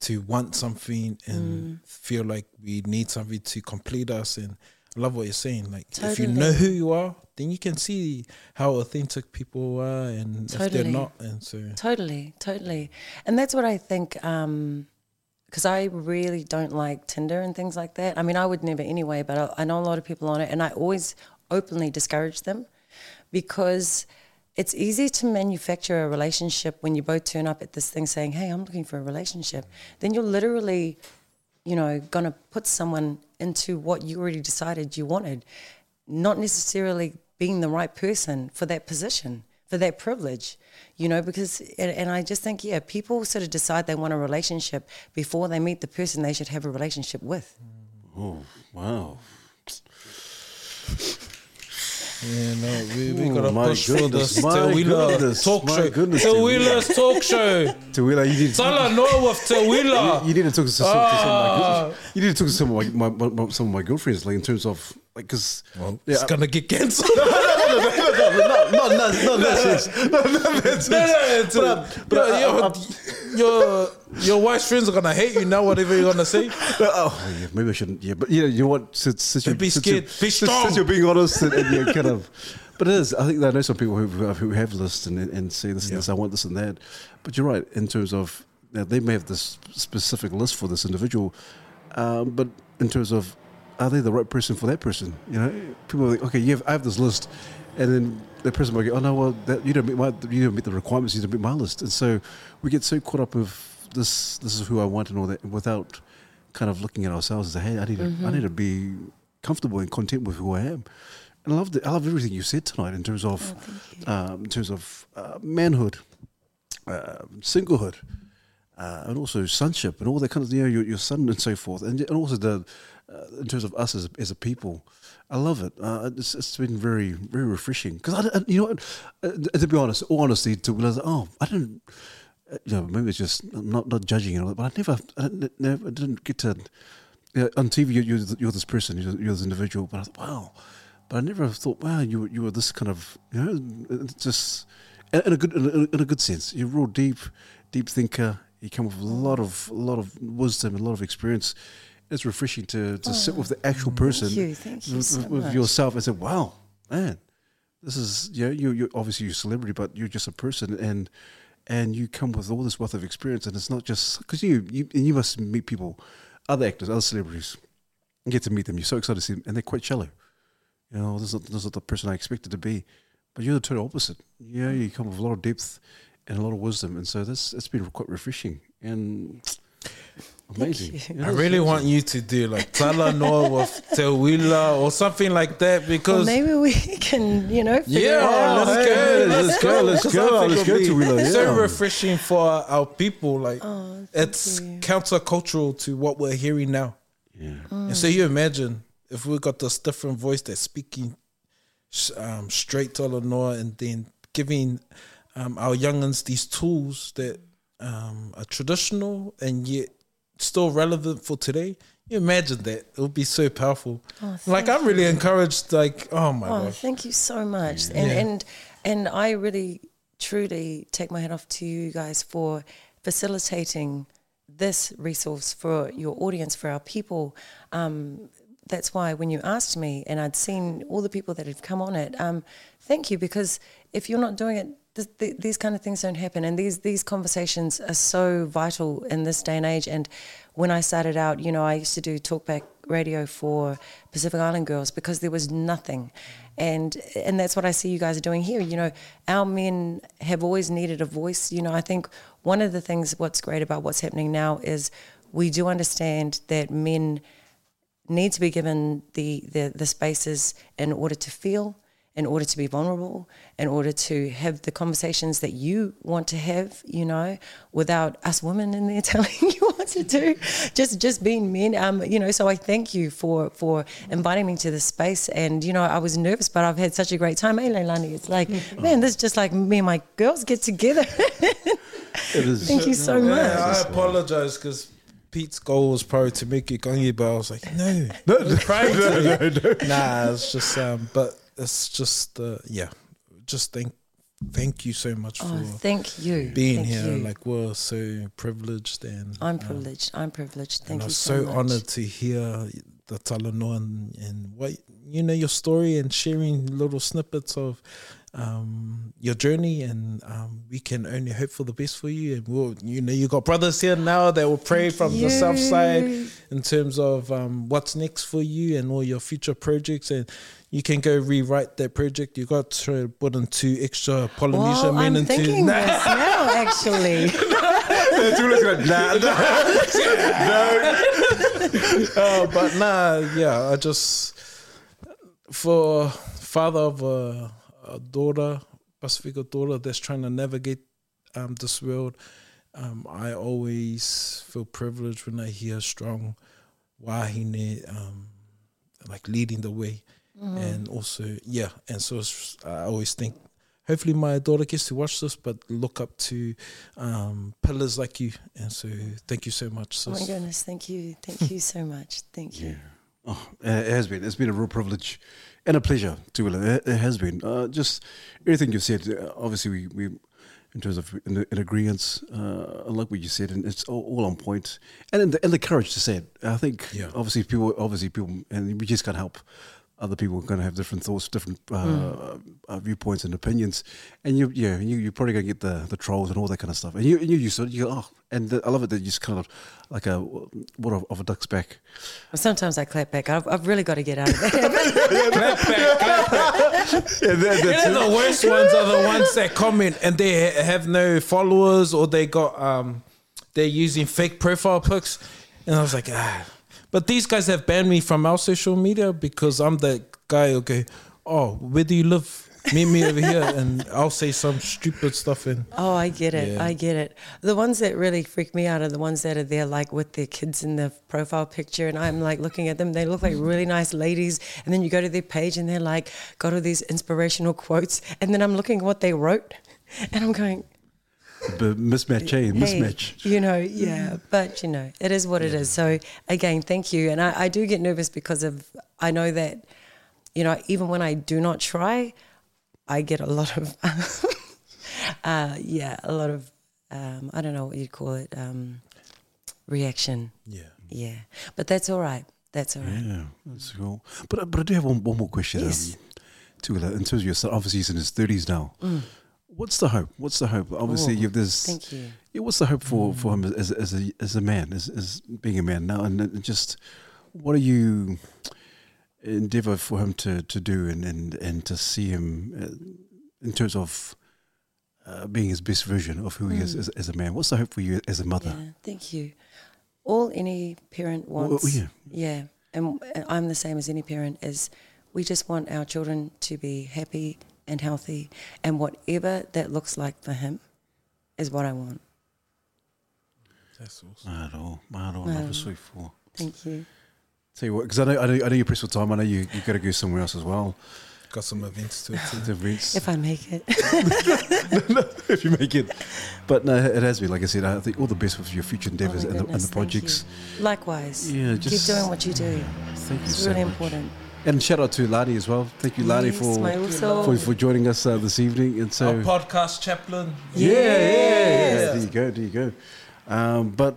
[SPEAKER 4] to want something and mm. feel like we need something to complete us. And I love what you're saying. Like, if you know who you are, then you can see how authentic people are and if they're
[SPEAKER 2] Totally.
[SPEAKER 4] not. And so,
[SPEAKER 2] Totally, totally. And that's what I think, um, because I really don't like Tinder and things like that. I mean, I would never anyway, but I, I know a lot of people on it, and I always openly discourage them because it's easy to manufacture a relationship when you both turn up at this thing saying, hey, I'm looking for a relationship. Then you're literally you know, going to put someone into what you already decided you wanted, not necessarily being the right person for that position, for that privilege, you know, because, and, and I just think, yeah, people sort of decide they want a relationship before they meet the person they should have a relationship with.
[SPEAKER 3] oh wow.
[SPEAKER 4] Yeah, no, we, we gotta push for
[SPEAKER 3] goodness,
[SPEAKER 4] this
[SPEAKER 3] my
[SPEAKER 4] Te
[SPEAKER 3] goodness,
[SPEAKER 4] talk
[SPEAKER 3] my
[SPEAKER 4] show.
[SPEAKER 3] goodness,
[SPEAKER 4] Te Teuila's talk show. [LAUGHS]
[SPEAKER 3] Teuila, you need
[SPEAKER 4] Talanoa of Teuila. [LAUGHS]
[SPEAKER 3] you need to talk to some, to some of my
[SPEAKER 4] Ah.
[SPEAKER 3] you need to talk to some of my, my, my some of my girlfriends like in terms of like because
[SPEAKER 4] Well,
[SPEAKER 3] yeah,
[SPEAKER 4] it's gonna get cancelled. [LAUGHS]
[SPEAKER 3] no, no. Not, not that sense.
[SPEAKER 4] No, no, it's,
[SPEAKER 3] But,
[SPEAKER 4] uh,
[SPEAKER 3] uh, but,
[SPEAKER 4] your, your, wife's friends are gonna hate you now, whatever you're gonna say.
[SPEAKER 3] oh, yeah, maybe I shouldn't. Yeah, but yeah, you know what? Since, since you
[SPEAKER 4] Be
[SPEAKER 3] since
[SPEAKER 4] scared. Be
[SPEAKER 3] since,
[SPEAKER 4] strong.
[SPEAKER 3] Since you're being honest and, and you're kind of. But it is. I think that I know some people who who have lists and and say this
[SPEAKER 4] Yeah.
[SPEAKER 3] and this. I want this and that. But you're right in terms of now they may have this specific list for this individual, um, but in terms of are they the right person for that person? You know, people like, okay, you have I have this list, and then the person might go, oh no, well that, you don't meet my you don't meet the requirements, you don't meet my list, and so we get so caught up with this. This is who I want and all that, without kind of looking at ourselves as hey, I need to I need to be comfortable and content with who I am. And I love the, I love everything you said tonight in terms of um, in terms of uh, manhood, uh, singlehood, uh, and also sonship and all that kind of you know your, your son and so forth, and, and also the uh, in terms of us as as a people. I love it. Uh, it's, it's been very very refreshing because I, I- you know uh, to be honest, all honesty, to realize oh I didn't. uh, You know, maybe it's just I'm not not judging it, but I never, I never, I didn't get to. Yeah, on TV, you're, you're, this person, you're, you're this individual. But I thought, wow, but I never thought, wow, you you were this kind of, you know, it's just in, a good in a, in a good sense. You're a real deep, deep thinker. You come with a lot of a lot of wisdom, a lot of experience. It's refreshing to to sit with the actual oh, person,
[SPEAKER 2] you, thank you
[SPEAKER 3] with,
[SPEAKER 2] so
[SPEAKER 3] with- yourself, and say, wow, man, this is yeah, you you obviously you're a celebrity, but you're just a person, and and you come with all this wealth of experience, and it's not just because you you and you must meet people, other actors, other celebrities, and get to meet them. You're so excited to see them, and they're quite shallow. You know, this is not, this is not the person I expected to be, but you're the total opposite. Yeah, you come with a lot of depth and a lot of wisdom, and so this it's been quite refreshing and amazing.
[SPEAKER 4] I really
[SPEAKER 3] awesome.
[SPEAKER 4] want you to do like Tala no of Te or something like that
[SPEAKER 2] Well,
[SPEAKER 4] because
[SPEAKER 2] maybe we [LAUGHS] can, you know,
[SPEAKER 4] Yeah,
[SPEAKER 2] it out.
[SPEAKER 4] let's
[SPEAKER 3] hey,
[SPEAKER 4] go. Let's,
[SPEAKER 3] let's
[SPEAKER 4] go.
[SPEAKER 3] go, let's
[SPEAKER 4] 'Cause
[SPEAKER 3] go, let's go
[SPEAKER 4] be
[SPEAKER 3] Teuila,
[SPEAKER 4] So refreshing for our people. Like
[SPEAKER 2] Oh,
[SPEAKER 4] it's
[SPEAKER 2] you.
[SPEAKER 4] countercultural to what we're hearing now.
[SPEAKER 3] Yeah.
[SPEAKER 4] And so you imagine if we got this different voice that's speaking um, straight to Alanoa and then giving um, our youngins these tools that um, are traditional and yet still relevant for today. You imagine that it would be so powerful. like I'm really encouraged. Like oh my
[SPEAKER 2] Oh,
[SPEAKER 4] gosh,
[SPEAKER 2] thank you so much. And
[SPEAKER 4] Yeah.
[SPEAKER 2] and and I really truly take my hat off to you guys for facilitating this resource for your audience, for our people. Um, that's why when you asked me, and I'd seen all the people that have come on it, um, thank you because if you're not doing it, th- th- these kind of things don't happen, and these these conversations are so vital in this day and age. And when I started out, you know, I used to do talkback radio for Pacific Island girls because there was nothing, and and that's what I see you guys are doing here. You know, our men have always needed a voice. You know, I think one of the things what's great about what's happening now is we do understand that men need to be given the, the, the spaces in order to feel, in order to be vulnerable, in order to have the conversations that you want to have, you know, without us women in there [LAUGHS] telling you what to do. Just just being men. Um, you know, so I thank you for for inviting me to this space. And, you know, I was nervous, but I've had such a great time. Hey Leilani, it's like, [LAUGHS] man, this is just like me and my girls get together. [LAUGHS]
[SPEAKER 3] It is.
[SPEAKER 2] Thank you so much.
[SPEAKER 4] Yeah, I apologize because Pete's goal was probably to make it gongi, but I was like, no,
[SPEAKER 3] No,
[SPEAKER 4] no, no, no, Nah, it's just, um, but it's just, uh, yeah, just thank, thank you so much
[SPEAKER 2] Oh,
[SPEAKER 4] for
[SPEAKER 2] thank you.
[SPEAKER 4] being
[SPEAKER 2] Thank
[SPEAKER 4] here.
[SPEAKER 2] you.
[SPEAKER 4] Like we're so privileged, and
[SPEAKER 2] I'm
[SPEAKER 4] um,
[SPEAKER 2] privileged. I'm privileged. Thank you
[SPEAKER 4] was
[SPEAKER 2] so,
[SPEAKER 4] so, honored to hear the Talanoa and, and what you know your story and sharing little snippets of um, your journey and um, we can only hope for the best for you and we'll you know you got brothers here now that will pray from the south side in terms of um, what's next for you and all your future projects and you can go rewrite that project you got to put in two extra Polynesian
[SPEAKER 2] Well,
[SPEAKER 4] men
[SPEAKER 2] I'm
[SPEAKER 4] into
[SPEAKER 2] thinking
[SPEAKER 4] Nah.
[SPEAKER 2] this now, [LAUGHS] actually. [LAUGHS]
[SPEAKER 4] uh, [LAUGHS] but nah, yeah, I just for father of a, a daughter, Pacifica daughter that's trying to navigate um, this world. Um, I always feel privileged when I hear strong wahine um, like leading the way, and also yeah, and so it's, I always think. Hopefully, my daughter gets to watch this, but look up to um, pillars like you, and so thank you so much.
[SPEAKER 2] Oh my goodness, thank you. Thank you so much. Thank you.
[SPEAKER 3] Yeah. Oh, it has been. It's been a real privilege and a pleasure to It, it has been. Uh, just everything you've said. Uh, obviously, we, we in terms of in, in agreement, uh, I like what you said, and it's all, all on point. And in the, and the courage to say it. I think.
[SPEAKER 4] Yeah.
[SPEAKER 3] Obviously, people. Obviously, people, and we just can't help. Other people are going to have different thoughts, different uh, uh, viewpoints and opinions, and you, yeah, you, you're probably going to get the, the trolls and all that kind of stuff. And you, and you used to, it, you go, oh, and the, I love it that you just kind of like a what of, of a duck's back.
[SPEAKER 2] Well, sometimes I clap back. I've, I've really got to get out of that. [LAUGHS]
[SPEAKER 4] clap back, clap back.
[SPEAKER 3] Yeah, that,
[SPEAKER 4] You know, the worst ones are the ones that comment and they ha- have no followers or they got um they're using fake profile pics, and I was like, ah. But these guys have banned me from our social media because I'm the guy go, oh, where do you live? Meet me over here, and I'll say some stupid stuff and.
[SPEAKER 2] oh, I get it.
[SPEAKER 4] Yeah.
[SPEAKER 2] I get it. The ones that really freak me out are the ones that are there, like with their kids in the profile picture, and I'm like looking at them. They look like really nice ladies, and then you go to their page, and they're like got all these inspirational quotes, and then I'm looking at what they wrote, and I'm going,
[SPEAKER 3] the mismatch, eh?
[SPEAKER 2] hey,
[SPEAKER 3] Mismatch.
[SPEAKER 2] You know, yeah, but you know, it is what it is. So again, thank you. And I, I do get nervous because of I know that, you know, even when I do not try, I get a lot of, [LAUGHS] uh, yeah, a lot of, um, I don't know what you'd call it, um, reaction.
[SPEAKER 4] Yeah.
[SPEAKER 2] Yeah, but that's all right. That's all right.
[SPEAKER 3] Yeah, that's cool. But but I do have one, one more question.
[SPEAKER 2] Yes.
[SPEAKER 3] Um, to uh, in terms of your son, obviously he's in his thirties now. What's the hope? What's the hope? Obviously,
[SPEAKER 2] Mm. Oh,
[SPEAKER 3] you've this.
[SPEAKER 2] Thank you.
[SPEAKER 3] Yeah, what's the hope for, for him as, as a as a man, as, as being a man now, and just what are you endeavor for him to, to do, and, and, and to see him uh, in terms of uh, being his best version of who he is as, as a man? What's the hope for you as a mother?
[SPEAKER 2] Mm. Yeah, thank you. All any parent
[SPEAKER 3] Well,
[SPEAKER 2] wants,
[SPEAKER 3] yeah.
[SPEAKER 2] yeah, and and I'm the same as any parent. Is we just want our children to be happy and healthy, and whatever that looks like for him, is what I want.
[SPEAKER 4] That's awesome.
[SPEAKER 3] Maro, maro,
[SPEAKER 2] Um,
[SPEAKER 3] love sweet for.
[SPEAKER 2] Thank you.
[SPEAKER 3] Tell you what, because I know, I know I know you're pressed for time. I know you you got to go somewhere else as well.
[SPEAKER 4] Got some events to attend.
[SPEAKER 3] Events,
[SPEAKER 2] If I make it. [LAUGHS]
[SPEAKER 3] if you make it. But no, it has been. Like I said, I think all the best with your future endeavours
[SPEAKER 2] Oh
[SPEAKER 3] and, the, and the projects.
[SPEAKER 2] you. Likewise.
[SPEAKER 3] Yeah, just
[SPEAKER 2] Keep doing what you do.
[SPEAKER 3] Thank you
[SPEAKER 2] It's
[SPEAKER 3] so
[SPEAKER 2] really
[SPEAKER 3] much.
[SPEAKER 2] important.
[SPEAKER 3] And shout out to Lani as well. Thank you, Lani,
[SPEAKER 2] Yes,
[SPEAKER 3] for, for for joining us uh, this evening. And so,
[SPEAKER 4] Our podcast chaplain.
[SPEAKER 3] yeah, yeah, yeah,
[SPEAKER 2] Yes.
[SPEAKER 3] there you go, there you go. Um, but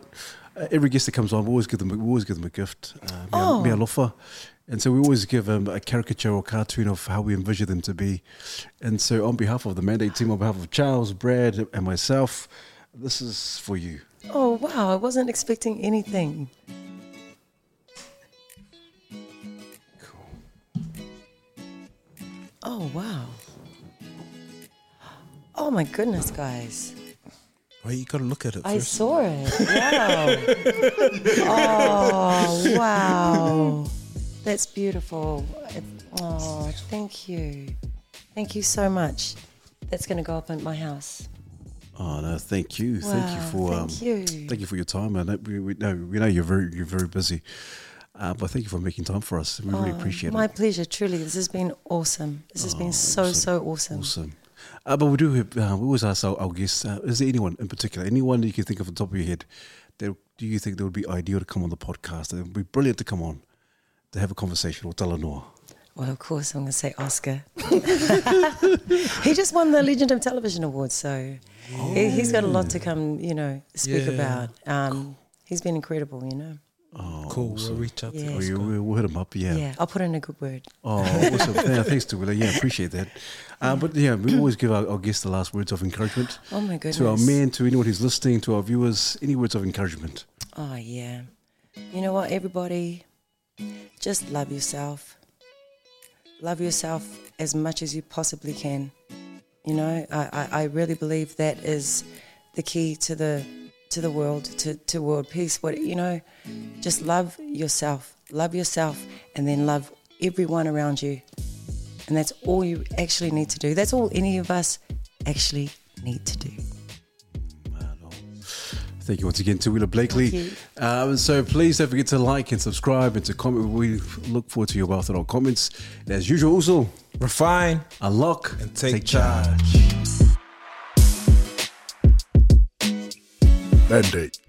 [SPEAKER 3] uh, every guest that comes on, we always give them, we always give them a gift. Uh,
[SPEAKER 2] Oh.
[SPEAKER 3] mea alofa. And so we always give them a caricature or cartoon of how we envision them to be. And so, on behalf of the Mandate team, on behalf of Charles, Brad, and myself, this is for you.
[SPEAKER 2] Oh, wow. I wasn't expecting anything. Oh, wow. Oh, my goodness, guys.
[SPEAKER 4] Well, you got to look at it
[SPEAKER 2] I
[SPEAKER 4] first.
[SPEAKER 2] saw it. Wow. oh, wow. That's beautiful. Oh, thank you. Thank you so much. That's going to go up in my house.
[SPEAKER 3] Oh no, thank you, thank you
[SPEAKER 2] Wow,
[SPEAKER 3] for um,
[SPEAKER 2] thank you.
[SPEAKER 3] thank you for your time. And we, we know we know you're very you're very busy, uh, but thank you for making time for us. We really
[SPEAKER 2] Oh,
[SPEAKER 3] appreciate
[SPEAKER 2] My
[SPEAKER 3] it.
[SPEAKER 2] My pleasure, truly. This has been awesome. This has been so,
[SPEAKER 3] awesome.
[SPEAKER 2] so awesome.
[SPEAKER 3] Awesome. Uh, but we do have, uh, we always ask our, our guests: uh, Is there anyone in particular, anyone that you can think of on top of your head, that do you think that would be ideal to come on the podcast? That would be brilliant to come on to have a conversation with Talanoa.
[SPEAKER 2] Well, of course, I'm going to say Oscar. [LAUGHS] he just won the Legend of Television Award, so he, he's got a lot to come, you know, speak
[SPEAKER 4] Yeah.
[SPEAKER 2] about. Um, he's been incredible, you know.
[SPEAKER 3] Oh,
[SPEAKER 4] Cool.
[SPEAKER 3] awesome.
[SPEAKER 4] We'll reach out
[SPEAKER 2] Yeah.
[SPEAKER 4] to
[SPEAKER 3] Oh,
[SPEAKER 4] Oscar.
[SPEAKER 3] we'll, we'll hit him up. Yeah.
[SPEAKER 2] Yeah, I'll put in a good word.
[SPEAKER 3] Oh, awesome. [LAUGHS] yeah, thanks to Willa. Yeah, appreciate that. Uh, but yeah, we always give our, our guests the last words of encouragement.
[SPEAKER 2] Oh my goodness.
[SPEAKER 3] To our men, to anyone who's listening, to our viewers, any words of encouragement?
[SPEAKER 2] Oh yeah. You know what, everybody, just love yourself. Love yourself as much as you possibly can. You know, I, I, I really believe that is the key to the to the world, to, to world peace. What you know, just love yourself. Love yourself and then love everyone around you. And that's all you actually need to do. That's all any of us actually need to do.
[SPEAKER 3] Thank you once again Teuila Blakely. Um, so please don't forget to like and subscribe and to comment. We look forward to your wealth and our comments. And as usual, also
[SPEAKER 4] Refine.
[SPEAKER 3] unlock
[SPEAKER 4] And take charge.
[SPEAKER 1] Mandate.